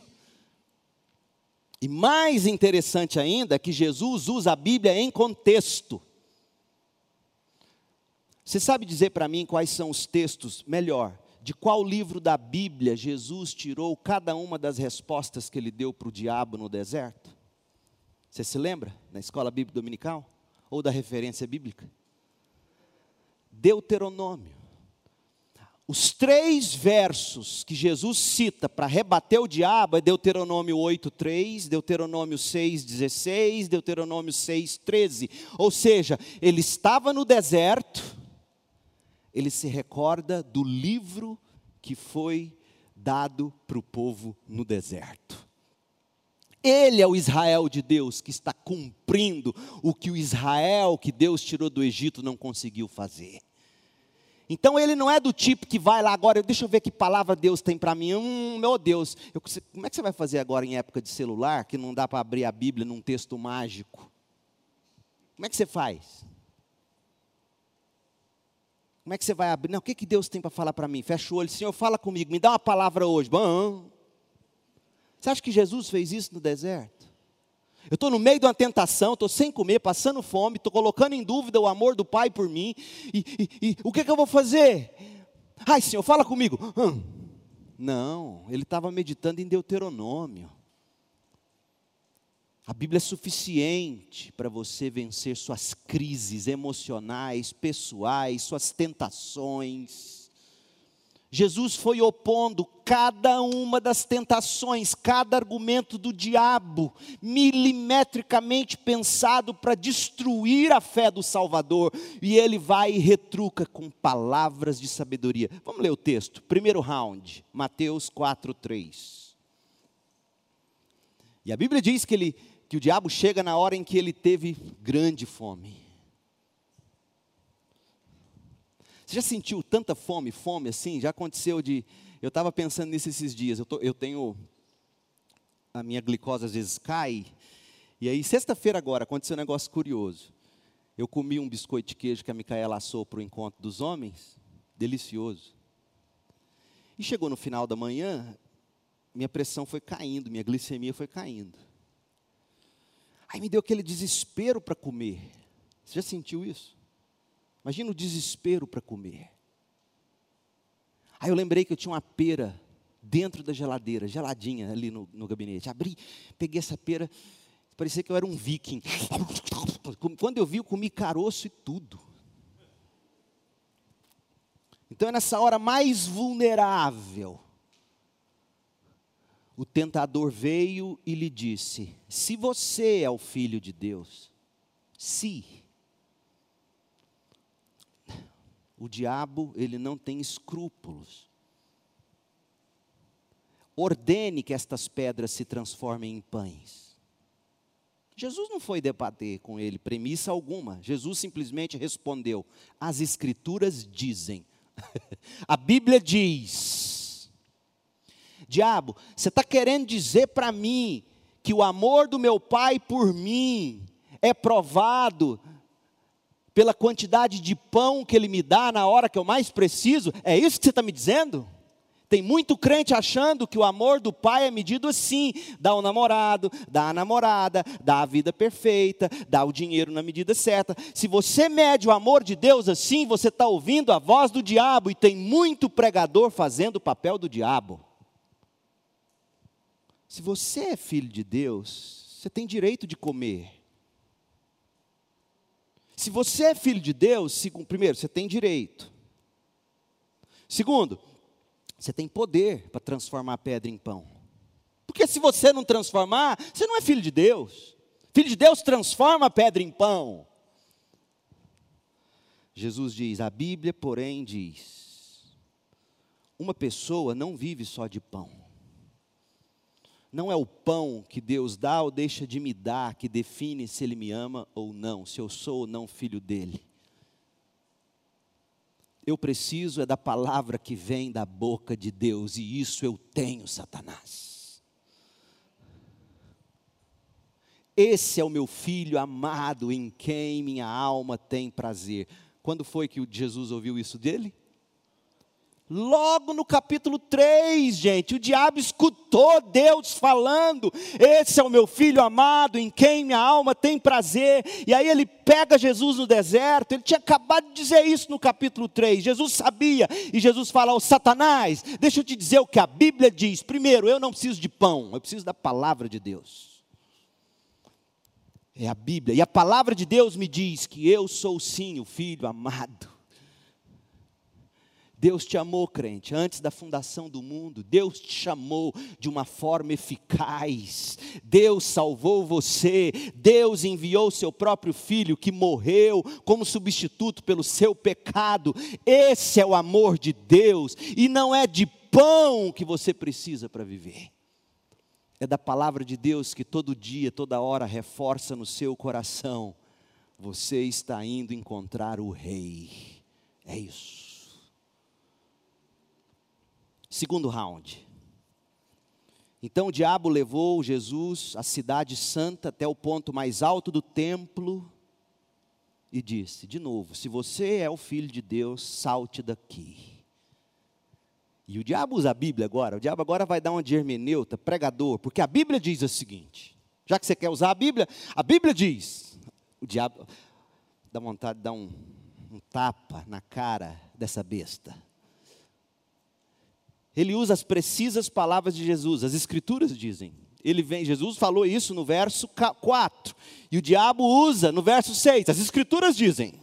[SPEAKER 1] E mais interessante ainda é que Jesus usa a Bíblia em contexto. Você sabe dizer para mim quais são os textos, melhor, de qual livro da Bíblia Jesus tirou cada uma das respostas que ele deu para o diabo no deserto? Você se lembra? Na escola bíblica dominical? Ou da referência bíblica? Deuteronômio. Os três versos que Jesus cita para rebater o diabo é Deuteronômio 8:3, Deuteronômio 6:16, Deuteronômio 6:13. Ou seja, ele estava no deserto, ele se recorda do livro que foi dado para o povo no deserto. Ele é o Israel de Deus que está cumprindo o que o Israel que Deus tirou do Egito não conseguiu fazer. Então ele não é do tipo que vai lá agora, deixa eu ver que palavra Deus tem para mim. Hum, meu Deus, eu, como é que você vai fazer agora em época de celular, que não dá para abrir a Bíblia num texto mágico? Como é que você faz? Como é que você vai abrir? Não, o que, que Deus tem para falar para mim? Fecha o olho, Senhor, fala comigo, me dá uma palavra hoje. Bom, você acha que Jesus fez isso no deserto? Eu estou no meio de uma tentação, estou sem comer, passando fome, estou colocando em dúvida o amor do Pai por mim. E, e, e o que, que, eu vou fazer? Ai, Senhor, fala comigo. Hum. Não, ele estava meditando em Deuteronômio. A Bíblia é suficiente para você vencer suas crises emocionais, pessoais, suas tentações. Jesus foi opondo cada uma das tentações, cada argumento do diabo, milimetricamente pensado para destruir a fé do Salvador, e ele vai e retruca com palavras de sabedoria. Vamos ler o texto, primeiro round, Mateus 4, 3. E a Bíblia diz que, ele, que o diabo chega na hora em que ele teve grande fome. Você já sentiu tanta fome, fome assim? Já aconteceu de. Eu estava pensando nisso esses dias. Eu, tô, eu tenho. A minha glicose às vezes cai. E aí, sexta-feira agora, aconteceu um negócio curioso. Eu comi um biscoito de queijo que a Micaela assou para o encontro dos homens, delicioso. E chegou no final da manhã, minha pressão foi caindo, minha glicemia foi caindo. Aí me deu aquele desespero para comer. Você já sentiu isso? Imagina o desespero para comer. Aí eu lembrei que eu tinha uma pera dentro da geladeira, geladinha ali no, no gabinete. Abri, peguei essa pera, parecia que eu era um viking. Quando eu vi, eu comi caroço e tudo. Então é nessa hora mais vulnerável. O tentador veio e lhe disse: Se você é o filho de Deus, se. O diabo, ele não tem escrúpulos. Ordene que estas pedras se transformem em pães. Jesus não foi debater com ele premissa alguma. Jesus simplesmente respondeu: As Escrituras dizem. A Bíblia diz. Diabo, você está querendo dizer para mim que o amor do meu pai por mim é provado pela quantidade de pão que ele me dá na hora que eu mais preciso? É isso que você está me dizendo? Tem muito crente achando que o amor do pai é medido assim: dá o namorado, dá a namorada, dá a vida perfeita, dá o dinheiro na medida certa. Se você mede o amor de Deus assim, você está ouvindo a voz do diabo, e tem muito pregador fazendo o papel do diabo. Se você é filho de Deus, você tem direito de comer. Se você é filho de Deus, primeiro, você tem direito. Segundo, você tem poder para transformar a pedra em pão. Porque se você não transformar, você não é filho de Deus. Filho de Deus transforma a pedra em pão. Jesus diz: a Bíblia, porém, diz: uma pessoa não vive só de pão. Não é o pão que Deus dá ou deixa de me dar que define se Ele me ama ou não, se eu sou ou não filho dele eu preciso é da palavra que vem da boca de Deus, e isso eu tenho, Satanás. Esse é o meu filho amado, em quem minha alma tem prazer. Quando foi que Jesus ouviu isso dele? Logo no capítulo 3, gente, o diabo escutou Deus falando: Esse é o meu filho amado, em quem minha alma tem prazer. E aí ele pega Jesus no deserto, ele tinha acabado de dizer isso no capítulo 3. Jesus sabia, e Jesus fala ao Satanás: Deixa eu te dizer o que a Bíblia diz. Primeiro, eu não preciso de pão, eu preciso da palavra de Deus. É a Bíblia, e a palavra de Deus me diz que eu sou sim o filho amado Deus te amou, crente, antes da fundação do mundo. Deus te chamou de uma forma eficaz. Deus salvou você. Deus enviou seu próprio filho que morreu como substituto pelo seu pecado. Esse é o amor de Deus e não é de pão que você precisa para viver. É da palavra de Deus que todo dia, toda hora reforça no seu coração. Você está indo encontrar o rei. É isso. Segundo round. Então o diabo levou Jesus à cidade santa até o ponto mais alto do templo e disse: De novo, se você é o filho de Deus, salte daqui. E o diabo usa a Bíblia agora. O diabo agora vai dar uma de hermeneuta, pregador, porque a Bíblia diz o seguinte: já que você quer usar a Bíblia, a Bíblia diz. O diabo dá vontade de dar um, um tapa na cara dessa besta ele usa as precisas palavras de Jesus, as escrituras dizem. Ele vem, Jesus falou isso no verso 4, e o diabo usa no verso 6, as escrituras dizem.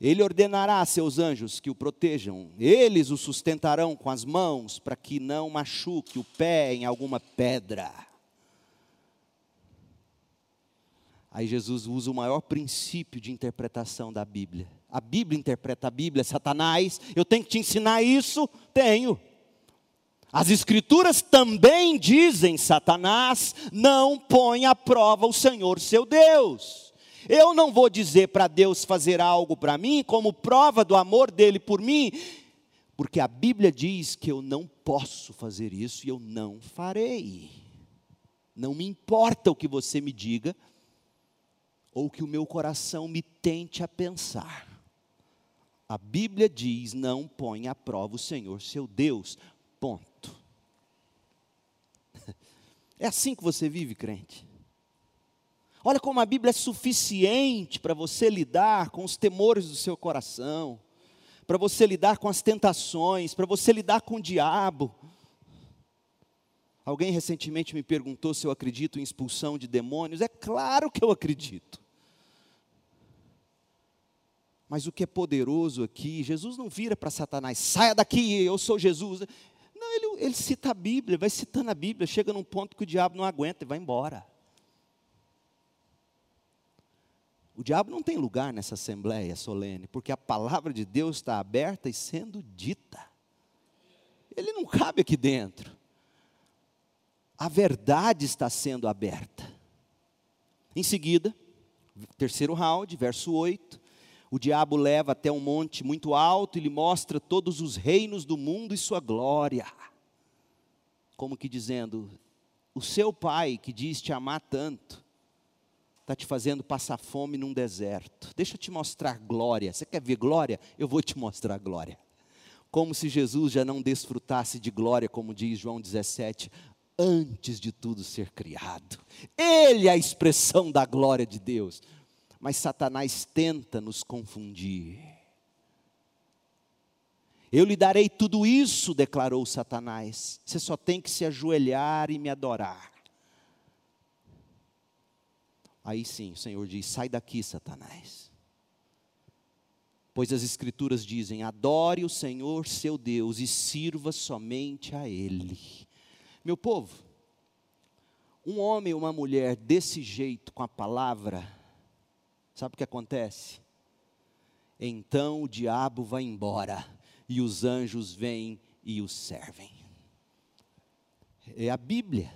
[SPEAKER 1] Ele ordenará a seus anjos que o protejam, eles o sustentarão com as mãos, para que não machuque o pé em alguma pedra. Aí Jesus usa o maior princípio de interpretação da Bíblia. A Bíblia interpreta a Bíblia, Satanás. Eu tenho que te ensinar isso? Tenho. As Escrituras também dizem, Satanás, não põe à prova o Senhor seu Deus. Eu não vou dizer para Deus fazer algo para mim como prova do amor dele por mim, porque a Bíblia diz que eu não posso fazer isso e eu não farei. Não me importa o que você me diga, ou que o meu coração me tente a pensar. A Bíblia diz: não põe à prova o Senhor, seu Deus. Ponto. É assim que você vive, crente. Olha como a Bíblia é suficiente para você lidar com os temores do seu coração, para você lidar com as tentações, para você lidar com o diabo. Alguém recentemente me perguntou se eu acredito em expulsão de demônios. É claro que eu acredito. Mas o que é poderoso aqui, Jesus não vira para Satanás, saia daqui, eu sou Jesus. Não, ele, ele cita a Bíblia, vai citando a Bíblia, chega num ponto que o diabo não aguenta e vai embora. O diabo não tem lugar nessa assembleia solene, porque a palavra de Deus está aberta e sendo dita. Ele não cabe aqui dentro. A verdade está sendo aberta. Em seguida, terceiro round, verso 8. O diabo leva até um monte muito alto e lhe mostra todos os reinos do mundo e sua glória. Como que dizendo: O seu pai que diz te amar tanto, está te fazendo passar fome num deserto. Deixa eu te mostrar glória. Você quer ver glória? Eu vou te mostrar glória. Como se Jesus já não desfrutasse de glória, como diz João 17, antes de tudo ser criado. Ele é a expressão da glória de Deus. Mas Satanás tenta nos confundir. Eu lhe darei tudo isso, declarou Satanás. Você só tem que se ajoelhar e me adorar. Aí sim, o Senhor diz: sai daqui, Satanás. Pois as Escrituras dizem: adore o Senhor seu Deus e sirva somente a Ele. Meu povo, um homem ou uma mulher desse jeito com a palavra, sabe o que acontece? Então o diabo vai embora e os anjos vêm e os servem. É a Bíblia.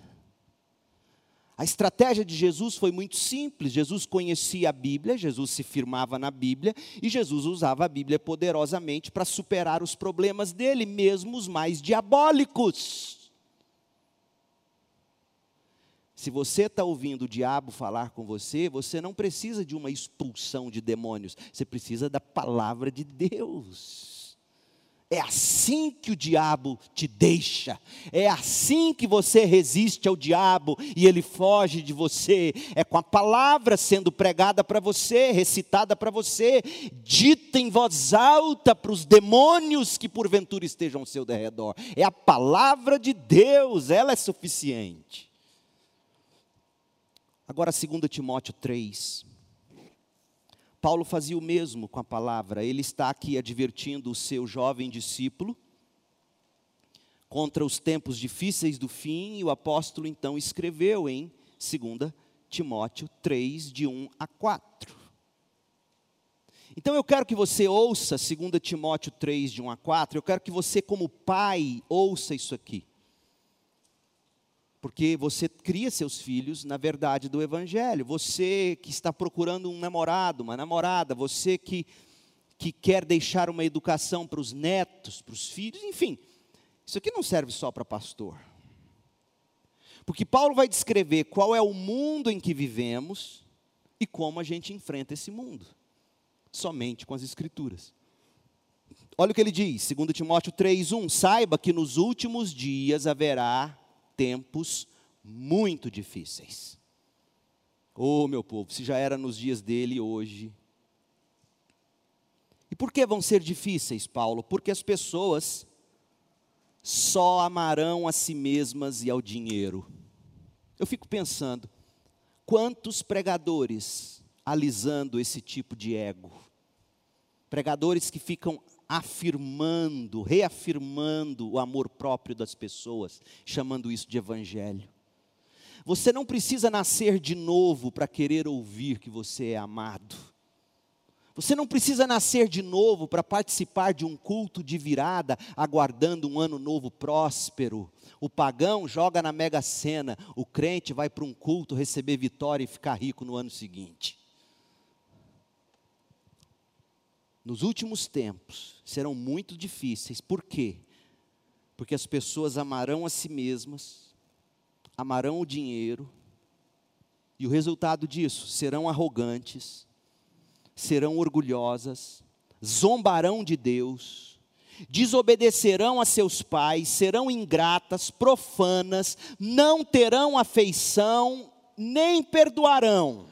[SPEAKER 1] A estratégia de Jesus foi muito simples. Jesus conhecia a Bíblia, Jesus se firmava na Bíblia e Jesus usava a Bíblia poderosamente para superar os problemas dele, mesmo os mais diabólicos. Se você está ouvindo o diabo falar com você, você não precisa de uma expulsão de demônios, você precisa da palavra de Deus. É assim que o diabo te deixa, é assim que você resiste ao diabo e ele foge de você. É com a palavra sendo pregada para você, recitada para você, dita em voz alta para os demônios que porventura estejam ao seu derredor. É a palavra de Deus, ela é suficiente. Agora, 2 Timóteo 3. Paulo fazia o mesmo com a palavra. Ele está aqui advertindo o seu jovem discípulo contra os tempos difíceis do fim, e o apóstolo então escreveu em 2 Timóteo 3, de 1 a 4. Então eu quero que você ouça 2 Timóteo 3, de 1 a 4, eu quero que você, como pai, ouça isso aqui. Porque você cria seus filhos na verdade do Evangelho. Você que está procurando um namorado, uma namorada, você que, que quer deixar uma educação para os netos, para os filhos, enfim. Isso aqui não serve só para pastor. Porque Paulo vai descrever qual é o mundo em que vivemos e como a gente enfrenta esse mundo. Somente com as Escrituras. Olha o que ele diz, 2 Timóteo 3,1: Saiba que nos últimos dias haverá tempos muito difíceis. Oh, meu povo, se já era nos dias dele hoje. E por que vão ser difíceis, Paulo? Porque as pessoas só amarão a si mesmas e ao dinheiro. Eu fico pensando, quantos pregadores alisando esse tipo de ego? Pregadores que ficam afirmando, reafirmando o amor próprio das pessoas, chamando isso de evangelho. Você não precisa nascer de novo para querer ouvir que você é amado. Você não precisa nascer de novo para participar de um culto de virada, aguardando um ano novo próspero. O pagão joga na mega sena, o crente vai para um culto receber vitória e ficar rico no ano seguinte. Nos últimos tempos serão muito difíceis. Por quê? Porque as pessoas amarão a si mesmas, amarão o dinheiro E o resultado disso serão arrogantes, serão orgulhosas, zombarão de Deus, desobedecerão a seus pais, serão ingratas, profanas, não terão afeição, nem perdoarão,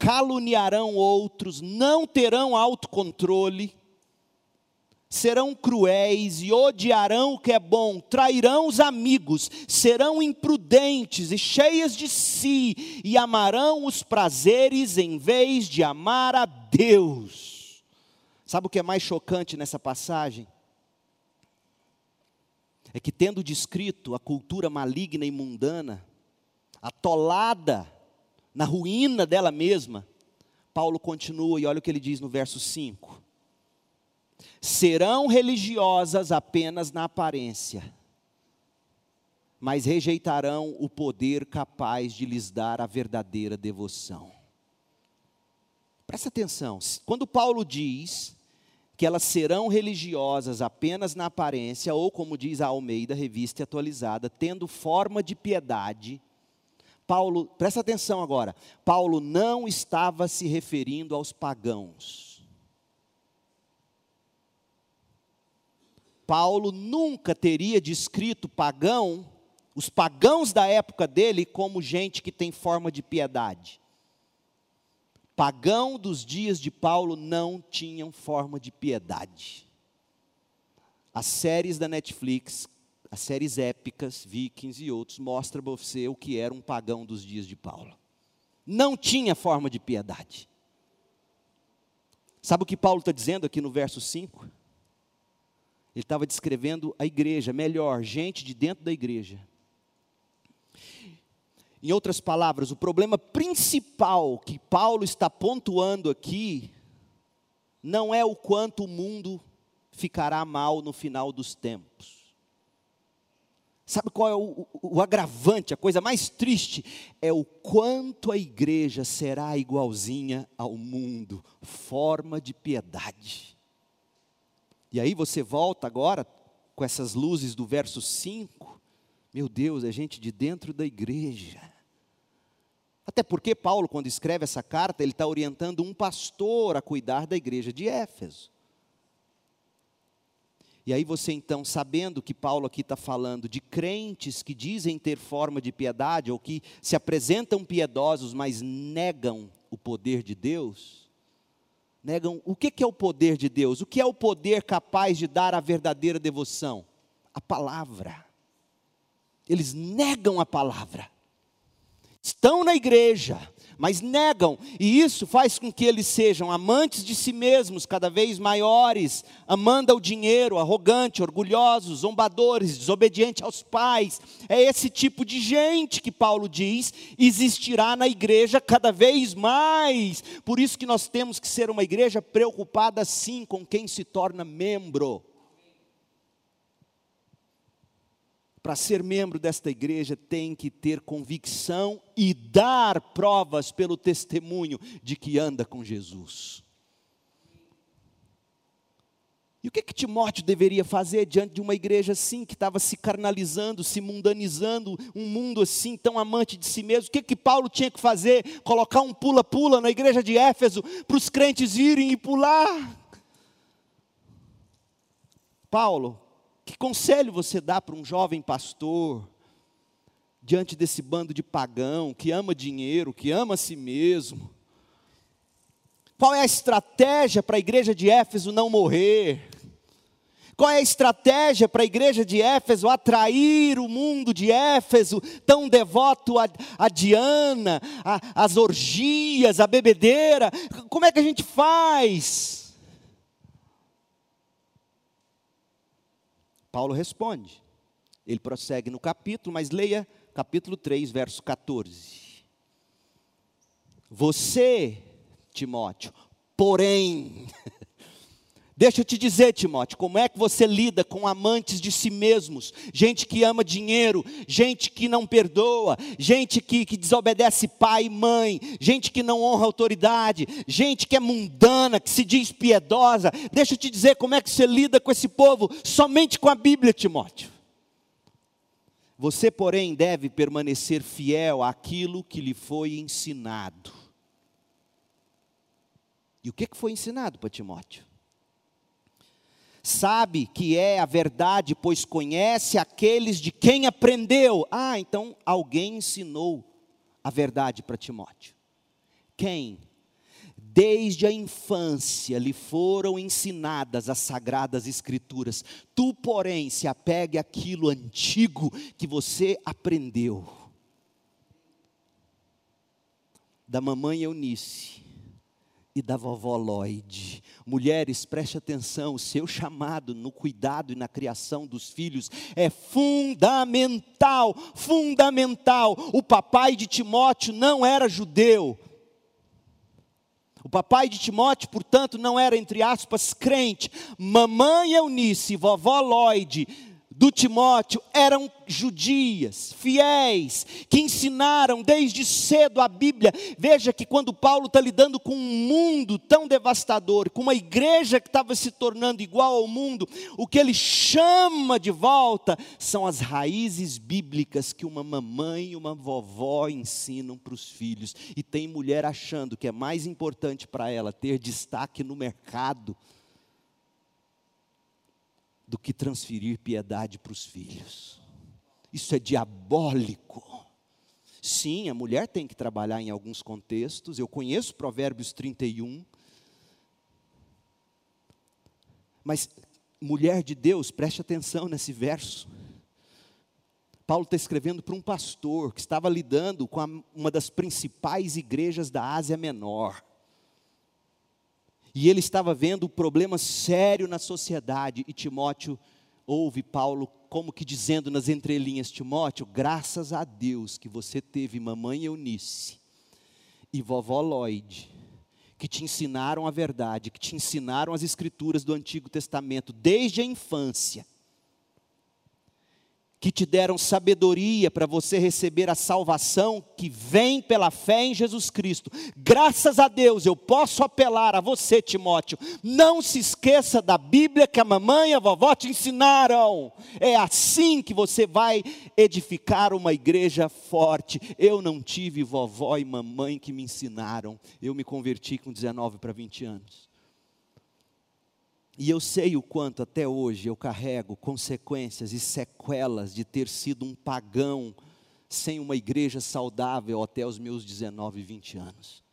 [SPEAKER 1] caluniarão outros, não terão autocontrole, serão cruéis e odiarão o que é bom, trairão os amigos, serão imprudentes e cheias de si, e amarão os prazeres em vez de amar a Deus. Sabe o que é mais chocante nessa passagem? É que, tendo descrito a cultura maligna e mundana, atolada na ruína dela mesma, Paulo continua e olha o que ele diz no verso 5 serão religiosas apenas na aparência, mas rejeitarão o poder capaz de lhes dar a verdadeira devoção. Presta atenção, quando Paulo diz que elas serão religiosas apenas na aparência, ou como diz a Almeida, revista atualizada, tendo forma de piedade, Paulo, presta atenção agora, Paulo não estava se referindo aos pagãos. Paulo nunca teria descrito pagão, os pagãos da época dele, como gente que tem forma de piedade. Pagão dos dias de Paulo não tinham forma de piedade. As séries da Netflix, as séries épicas, Vikings e outros, mostram para você o que era um pagão dos dias de Paulo. Não tinha forma de piedade. Sabe o que Paulo está dizendo aqui no verso 5? Ele estava descrevendo a igreja, melhor, gente de dentro da igreja. Em outras palavras, o problema principal que Paulo está pontuando aqui não é o quanto o mundo ficará mal no final dos tempos. Sabe qual é o, o, o, agravante, a coisa mais triste? É o quanto a igreja será igualzinha ao mundo, forma de piedade. E aí você volta agora com essas luzes do verso 5. Meu Deus, é gente de dentro da igreja. Até porque Paulo, quando escreve essa carta, ele está orientando um pastor a cuidar da igreja de Éfeso. E aí você então, sabendo que Paulo aqui está falando de crentes que dizem ter forma de piedade, ou que se apresentam piedosos, mas negam o poder de Deus, negam o que é o poder de Deus, o que é o poder capaz de dar a verdadeira devoção? A palavra. Eles negam a palavra. Estão na igreja, mas negam, e isso faz com que eles sejam amantes de si mesmos, cada vez maiores, amando ao dinheiro, arrogante, orgulhosos, zombadores, desobedientes aos pais. É esse tipo de gente que Paulo diz existirá na igreja cada vez mais. Por isso que nós temos que ser uma igreja preocupada sim com quem se torna membro. Para ser membro desta igreja, tem que ter convicção e dar provas pelo testemunho de que anda com Jesus. E o que, que Timóteo deveria fazer diante de uma igreja assim, que estava se carnalizando, se mundanizando, um mundo assim, tão amante de si mesmo? O que, que Paulo tinha que fazer? Colocar um pula-pula na igreja de Éfeso, para os crentes irem e pular? Paulo, que conselho você dá para um jovem pastor, diante desse bando de pagão, que ama dinheiro, que ama a si mesmo? Qual é a estratégia para a igreja de Éfeso não morrer? Qual é a estratégia para a igreja de Éfeso atrair o mundo de Éfeso, tão devoto a, a Diana, às orgias, à bebedeira? Como é que a gente faz? Paulo responde. Ele prossegue no capítulo, mas leia capítulo 3, verso 14. Você, Timóteo, porém, Deixa eu te dizer, Timóteo, como é que você lida com amantes de si mesmos, gente que ama dinheiro, gente que não perdoa, gente que, que desobedece pai e mãe, gente que não honra autoridade, gente que é mundana, que se diz piedosa. Deixa eu te dizer como é que você lida com esse povo, somente com a Bíblia, Timóteo. Você, porém, deve permanecer fiel àquilo que lhe foi ensinado. E o que foi ensinado para Timóteo? Sabe que é a verdade, pois conhece aqueles de quem aprendeu. Ah, então alguém ensinou a verdade para Timóteo. Quem? desde a infância lhe foram ensinadas as sagradas escrituras. Tu, porém, se apegue àquilo antigo que você aprendeu. Da mamãe Eunice e da vovó Lloyd. Mulheres, preste atenção, seu chamado no cuidado e na criação dos filhos é fundamental, fundamental. O papai de Timóteo não era judeu, o papai de Timóteo, portanto, não era, entre aspas, crente. Mamãe Eunice, vovó Lloyd, do Timóteo eram judias, fiéis, que ensinaram desde cedo a Bíblia. Veja que quando Paulo está lidando com um mundo tão devastador, com uma igreja que estava se tornando igual ao mundo, o que ele chama de volta são as raízes bíblicas que uma mamãe e uma vovó ensinam para os filhos. E tem mulher achando que é mais importante para ela ter destaque no mercado do que transferir piedade para os filhos. Isso é diabólico. Sim, a mulher tem que trabalhar em alguns contextos. Eu conheço Provérbios 31. Mas, mulher de Deus, preste atenção nesse verso. Paulo está escrevendo para um pastor que estava lidando com a, uma das principais igrejas da Ásia Menor. E ele estava vendo o problema sério na sociedade, e Timóteo ouve Paulo como que dizendo nas entrelinhas: Timóteo, graças a Deus que você teve mamãe Eunice e vovó Lloyd, que te ensinaram a verdade, que te ensinaram as escrituras do Antigo Testamento desde a infância que te deram sabedoria para você receber a salvação que vem pela fé em Jesus Cristo. Graças a Deus eu posso apelar a você, Timóteo. Não se esqueça da Bíblia que a mamãe e a vovó te ensinaram. É assim que você vai edificar uma igreja forte. Eu não tive vovó e mamãe que me ensinaram. Eu me converti com 19 para 20 anos. E eu sei o quanto até hoje eu carrego consequências e sequelas de ter sido um pagão sem uma igreja saudável até os meus 19, 20 anos.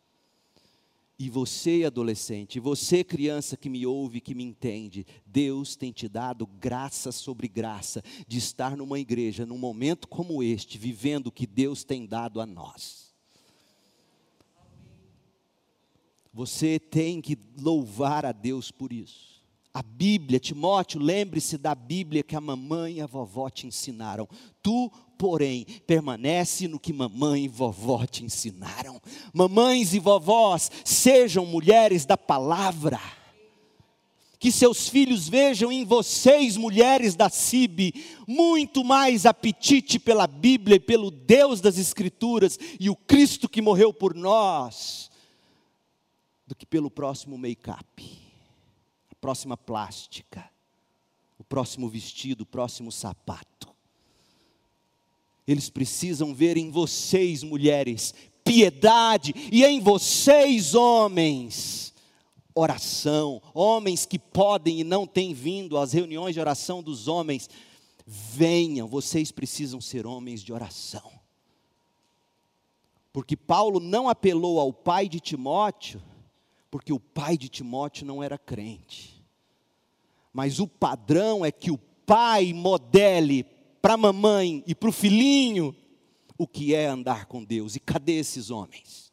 [SPEAKER 1] E você, adolescente, você, criança que me ouve, que me entende, Deus tem te dado graça sobre graça de estar numa igreja, num momento como este, vivendo o que Deus tem dado a nós. Você tem que louvar a Deus por isso a Bíblia, Timóteo, lembre-se da Bíblia que a mamãe e a vovó te ensinaram. Tu, porém, permanece no que mamãe e vovó te ensinaram. Mamães e vovós, sejam mulheres da palavra. Que seus filhos vejam em vocês, mulheres da CIB, muito mais apetite pela Bíblia e pelo Deus das Escrituras e o Cristo que morreu por nós, do que pelo próximo make-up próxima plástica, o próximo vestido, o próximo sapato. Eles precisam ver em vocês, mulheres, piedade, e em vocês, homens, oração. Homens que podem e não têm vindo às reuniões de oração dos homens, venham, vocês precisam ser homens de oração. Porque Paulo não apelou ao pai de Timóteo porque o pai de Timóteo não era crente. Mas o padrão é que o pai modele para a mamãe e para o filhinho o que é andar com Deus. E cadê esses homens?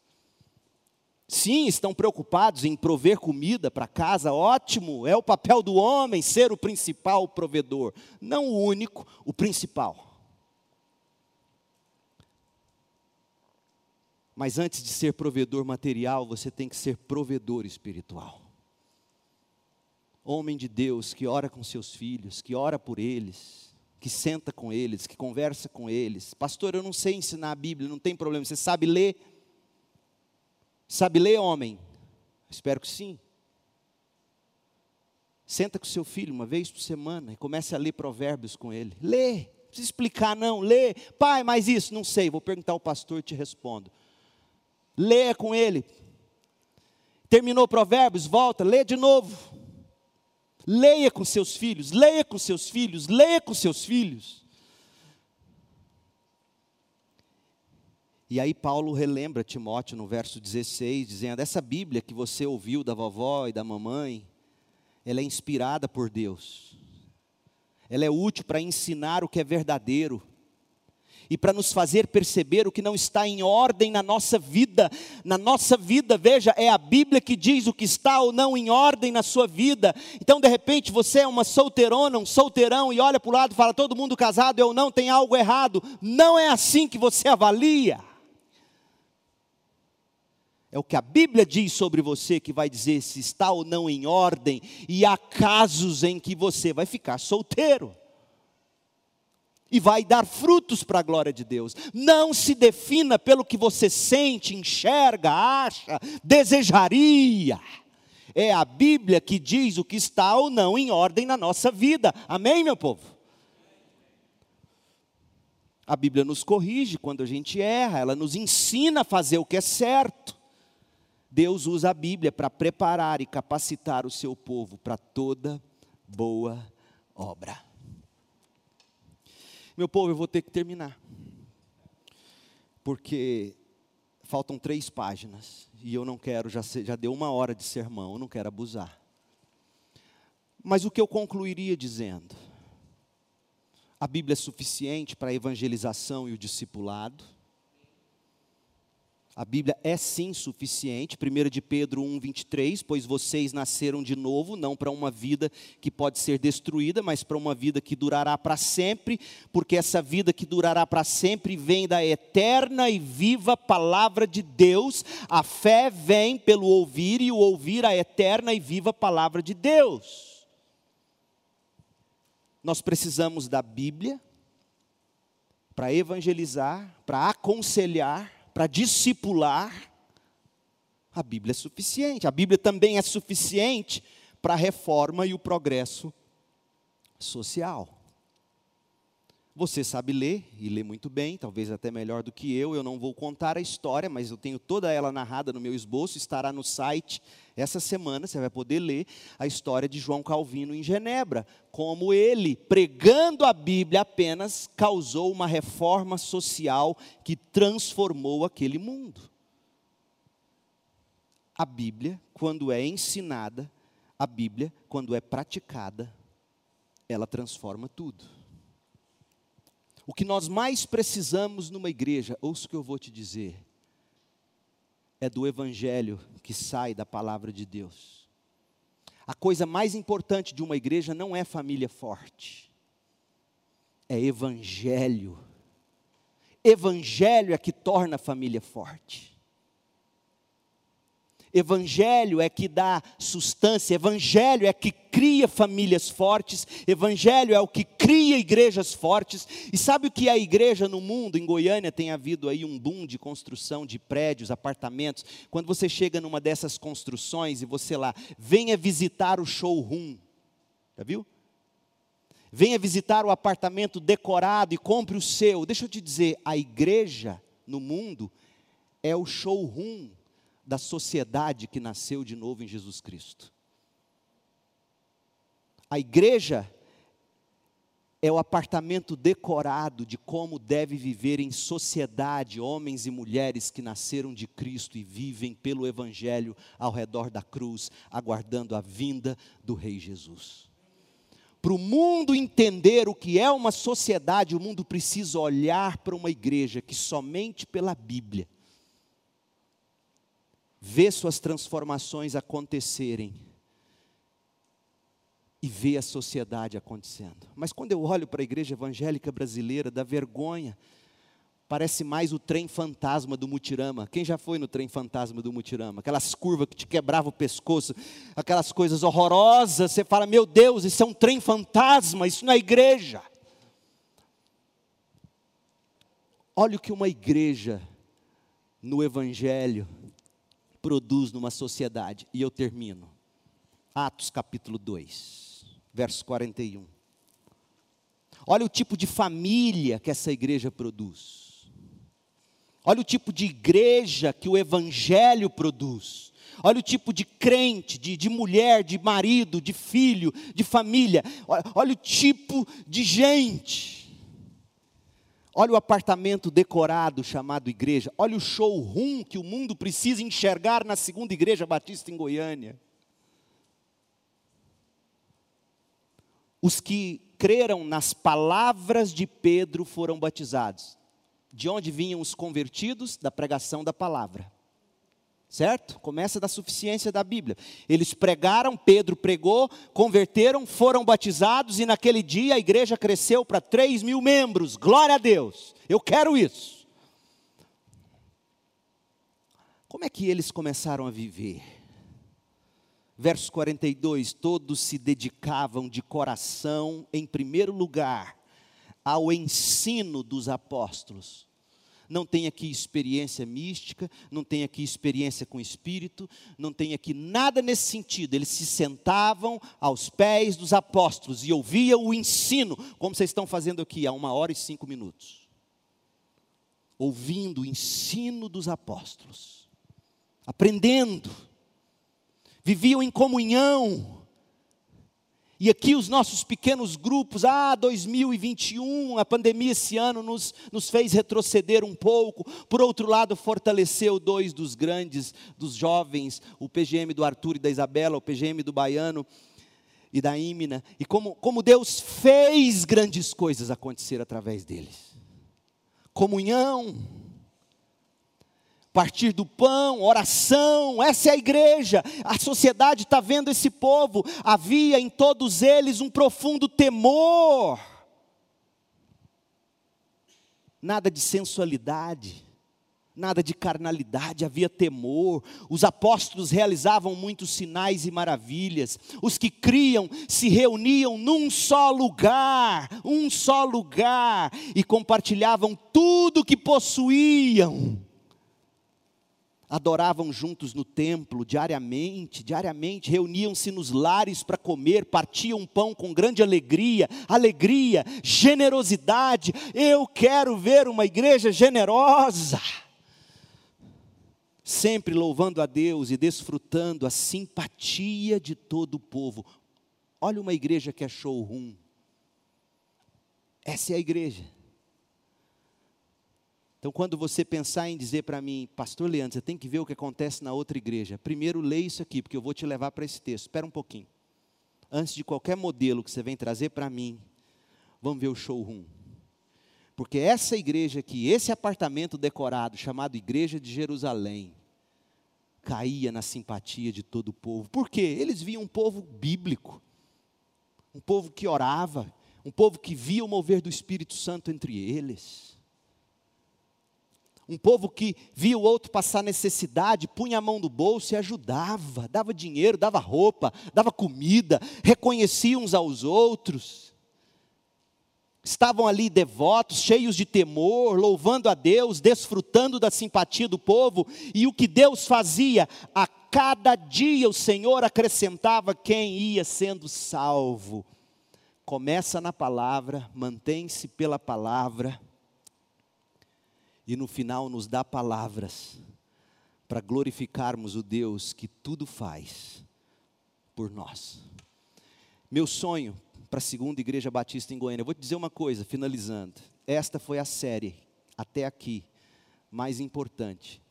[SPEAKER 1] Sim, estão preocupados em prover comida para casa, ótimo, é o papel do homem ser o principal provedor, não o único, o principal. Mas antes de ser provedor material, você tem que ser provedor espiritual. Homem de Deus que ora com seus filhos, que ora por eles, que senta com eles, que conversa com eles. Pastor, eu não sei ensinar a Bíblia, não tem problema. Você sabe ler? Sabe ler, homem? Espero que sim. Senta com seu filho uma vez por semana e comece a ler provérbios com ele. Lê, precisa explicar, não. Lê. Pai, mas isso, não sei. Vou perguntar ao pastor e te respondo. Leia com ele. Terminou Provérbios, volta, lê de novo. Leia com seus filhos, leia com seus filhos, leia com seus filhos. E aí Paulo relembra Timóteo no verso 16, dizendo: essa Bíblia que você ouviu da vovó e da mamãe, ela é inspirada por Deus. Ela é útil para ensinar o que é verdadeiro e para nos fazer perceber o que não está em ordem na nossa vida. Na nossa vida, veja, é a Bíblia que diz o que está ou não em ordem na sua vida. Então, de repente, você é uma solteirona, um solteirão e olha para o lado e fala: todo mundo casado, eu não, tem algo errado. Não é assim que você avalia. É o que a Bíblia diz sobre você que vai dizer se está ou não em ordem, e há casos em que você vai ficar solteiro e vai dar frutos para a glória de Deus. Não se defina pelo que você sente, enxerga, acha, desejaria. É a Bíblia que diz o que está ou não em ordem na nossa vida. Amém, meu povo? A Bíblia nos corrige quando a gente erra, ela nos ensina a fazer o que é certo. Deus usa a Bíblia para preparar e capacitar o seu povo para toda boa obra. Meu povo, eu vou ter que terminar, porque faltam três páginas e eu não quero, já, já deu uma hora de sermão, eu não quero abusar. Mas o que eu concluiria dizendo? A Bíblia é suficiente para a evangelização e o discipulado? A Bíblia é sim suficiente, 1 de Pedro 1, 23, pois vocês nasceram de novo, não para uma vida que pode ser destruída, mas para uma vida que durará para sempre, porque essa vida que durará para sempre vem da eterna e viva palavra de Deus. A fé vem pelo ouvir e o ouvir a eterna e viva palavra de Deus. Nós precisamos da Bíblia para evangelizar, para aconselhar, para discipular, a Bíblia é suficiente. A Bíblia também é suficiente para a reforma e o progresso social. Você sabe ler e lê muito bem, talvez até melhor do que eu. Eu não vou contar a história, mas eu tenho toda ela narrada no meu esboço, estará no site essa semana. Você vai poder ler a história de João Calvino em Genebra, como ele, pregando a Bíblia apenas, causou uma reforma social que transformou aquele mundo. A Bíblia, quando é ensinada, a Bíblia, quando é praticada, ela transforma tudo. O que nós mais precisamos numa igreja, ouça o que eu vou te dizer, é do evangelho que sai da palavra de Deus. A coisa mais importante de uma igreja não é família forte, é evangelho. Evangelho é que torna a família forte. Evangelho é que dá sustância, Evangelho é que cria famílias fortes, Evangelho é o que cria igrejas fortes. E sabe o que é a igreja no mundo? Em Goiânia tem havido aí um boom de construção de prédios, apartamentos. Quando você chega numa dessas construções e você lá, venha visitar o showroom, já viu? Venha visitar o apartamento decorado e compre o seu. Deixa eu te dizer, a igreja no mundo é o showroom da sociedade que nasceu de novo em Jesus Cristo. A igreja é o apartamento decorado de como deve viver em sociedade homens e mulheres que nasceram de Cristo e vivem pelo Evangelho ao redor da cruz, aguardando a vinda do Rei Jesus. Para o mundo entender o que é uma sociedade, o mundo precisa olhar para uma igreja que somente pela Bíblia vê suas transformações acontecerem e vê a sociedade acontecendo. Mas quando eu olho para a igreja evangélica brasileira, dá vergonha. Parece mais o trem fantasma do Mutirama. Quem já foi no trem fantasma do Mutirama? Aquelas curvas que te quebravam o pescoço, aquelas coisas horrorosas. Você fala, meu Deus, isso é um trem fantasma, isso não é igreja. Olha o que uma igreja no Evangelho produz numa sociedade. E eu termino. Atos capítulo 2, verso 41. Olha o tipo de família que essa igreja produz. Olha o tipo de igreja que o Evangelho produz. Olha o tipo de crente, de, de mulher, de marido, de filho, de família. Olha, olha o tipo de gente. Olha o apartamento decorado chamado igreja. Olha o showroom que o mundo precisa enxergar na segunda igreja batista em Goiânia. Os que creram nas palavras de Pedro foram batizados. De onde vinham os convertidos? Da pregação da palavra. Certo? Começa da suficiência da Bíblia. Eles pregaram, Pedro pregou, converteram, foram batizados e naquele dia a igreja cresceu para 3 mil membros. Glória a Deus. Eu quero isso. Como é que eles começaram a viver? Verso 42: Todos se dedicavam de coração, em primeiro lugar, ao ensino dos apóstolos. Não tem aqui experiência mística, não tem aqui experiência com espírito, não tem aqui nada nesse sentido. Eles se sentavam aos pés dos apóstolos e ouviam o ensino, como vocês estão fazendo aqui há uma hora e cinco minutos. Ouvindo o ensino dos apóstolos, aprendendo viviam em comunhão. E aqui os nossos pequenos grupos, ah, 2021, a pandemia esse ano nos, nos fez retroceder um pouco. Por outro lado, fortaleceu dois dos grandes, dos jovens, o PGM do Arthur e da Isabela, o PGM do Baiano e da Ímina. E como, como Deus fez grandes coisas acontecer através deles. Comunhão partir do pão, oração, essa é a igreja. A sociedade está vendo esse povo. Havia em todos eles um profundo temor. Nada de sensualidade, nada de carnalidade, havia temor. Os apóstolos realizavam muitos sinais e maravilhas. Os que criam se reuniam num só lugar, um só lugar, e compartilhavam tudo que possuíam adoravam juntos no templo diariamente, diariamente, reuniam-se nos lares para comer, partiam pão com grande alegria, alegria, generosidade. Eu quero ver uma igreja generosa. Sempre louvando a Deus e desfrutando a simpatia de todo o povo. Olha uma igreja que é showroom. Essa é a igreja. Então, quando você pensar em dizer para mim, Pastor Leandro, você tem que ver o que acontece na outra igreja. Primeiro, leia isso aqui, porque eu vou te levar para esse texto. Espera um pouquinho. Antes de qualquer modelo que você vem trazer para mim, vamos ver o showroom. Porque essa igreja aqui, esse apartamento decorado, chamado Igreja de Jerusalém, caía na simpatia de todo o povo. Por quê? Eles viam um povo bíblico, um povo que orava, um povo que via o mover do Espírito Santo entre eles um povo que via o outro passar necessidade, punha a mão no bolso e ajudava, dava dinheiro, dava roupa, dava comida, reconhecia uns aos outros. Estavam ali devotos, cheios de temor, louvando a Deus, desfrutando da simpatia do povo, e o que Deus fazia, a cada dia o Senhor acrescentava quem ia sendo salvo. Começa na palavra, mantém-se pela palavra, e no final nos dá palavras para glorificarmos o Deus que tudo faz por nós. Meu sonho para a segunda igreja batista em Goiânia, eu vou te dizer uma coisa, finalizando. Esta foi a série, até aqui, mais importante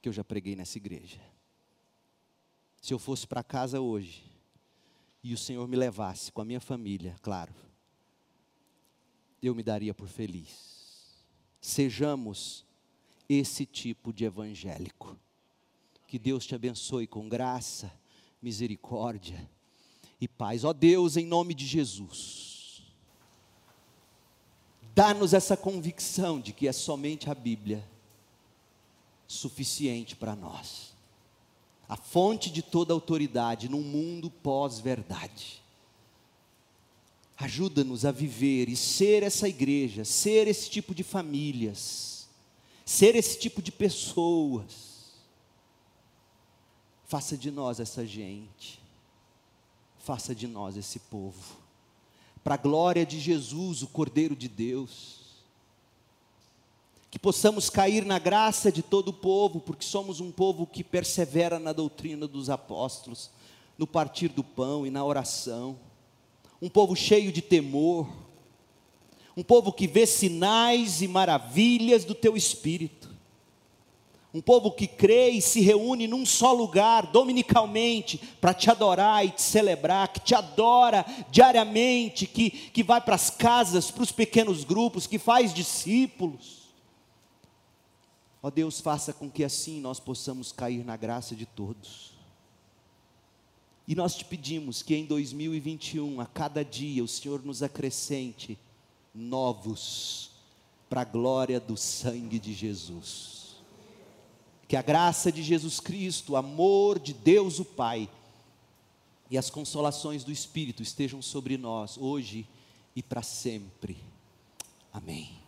[SPEAKER 1] que eu já preguei nessa igreja. Se eu fosse para casa hoje e o Senhor me levasse com a minha família, claro, eu me daria por feliz sejamos esse tipo de evangélico. Que Deus te abençoe com graça, misericórdia e paz. Ó Deus, em nome de Jesus, dá-nos essa convicção de que é somente a Bíblia suficiente para nós. A fonte de toda autoridade num mundo pós-verdade. Ajuda-nos a viver e ser essa igreja, ser esse tipo de famílias, ser esse tipo de pessoas. Faça de nós essa gente, faça de nós esse povo. para a glória de Jesus, o Cordeiro de Deus. Que possamos cair na graça de todo o povo, porque somos um povo que persevera na doutrina dos apóstolos, no partir do pão e na oração. Um povo cheio de temor, um povo que vê sinais e maravilhas do teu espírito um povo que crê e se reúne num só lugar, dominicalmente, para te adorar e te celebrar, que te adora diariamente, que, que vai para as casas, para os pequenos grupos, que faz discípulos. Ó Deus, faça com que assim nós possamos cair na graça de todos. E nós te pedimos que em 2021, a cada dia, o Senhor nos acrescente novos, para a glória do sangue de Jesus. Que a graça de Jesus Cristo, o amor de Deus o Pai e as consolações do Espírito estejam sobre nós hoje e para sempre. Amém.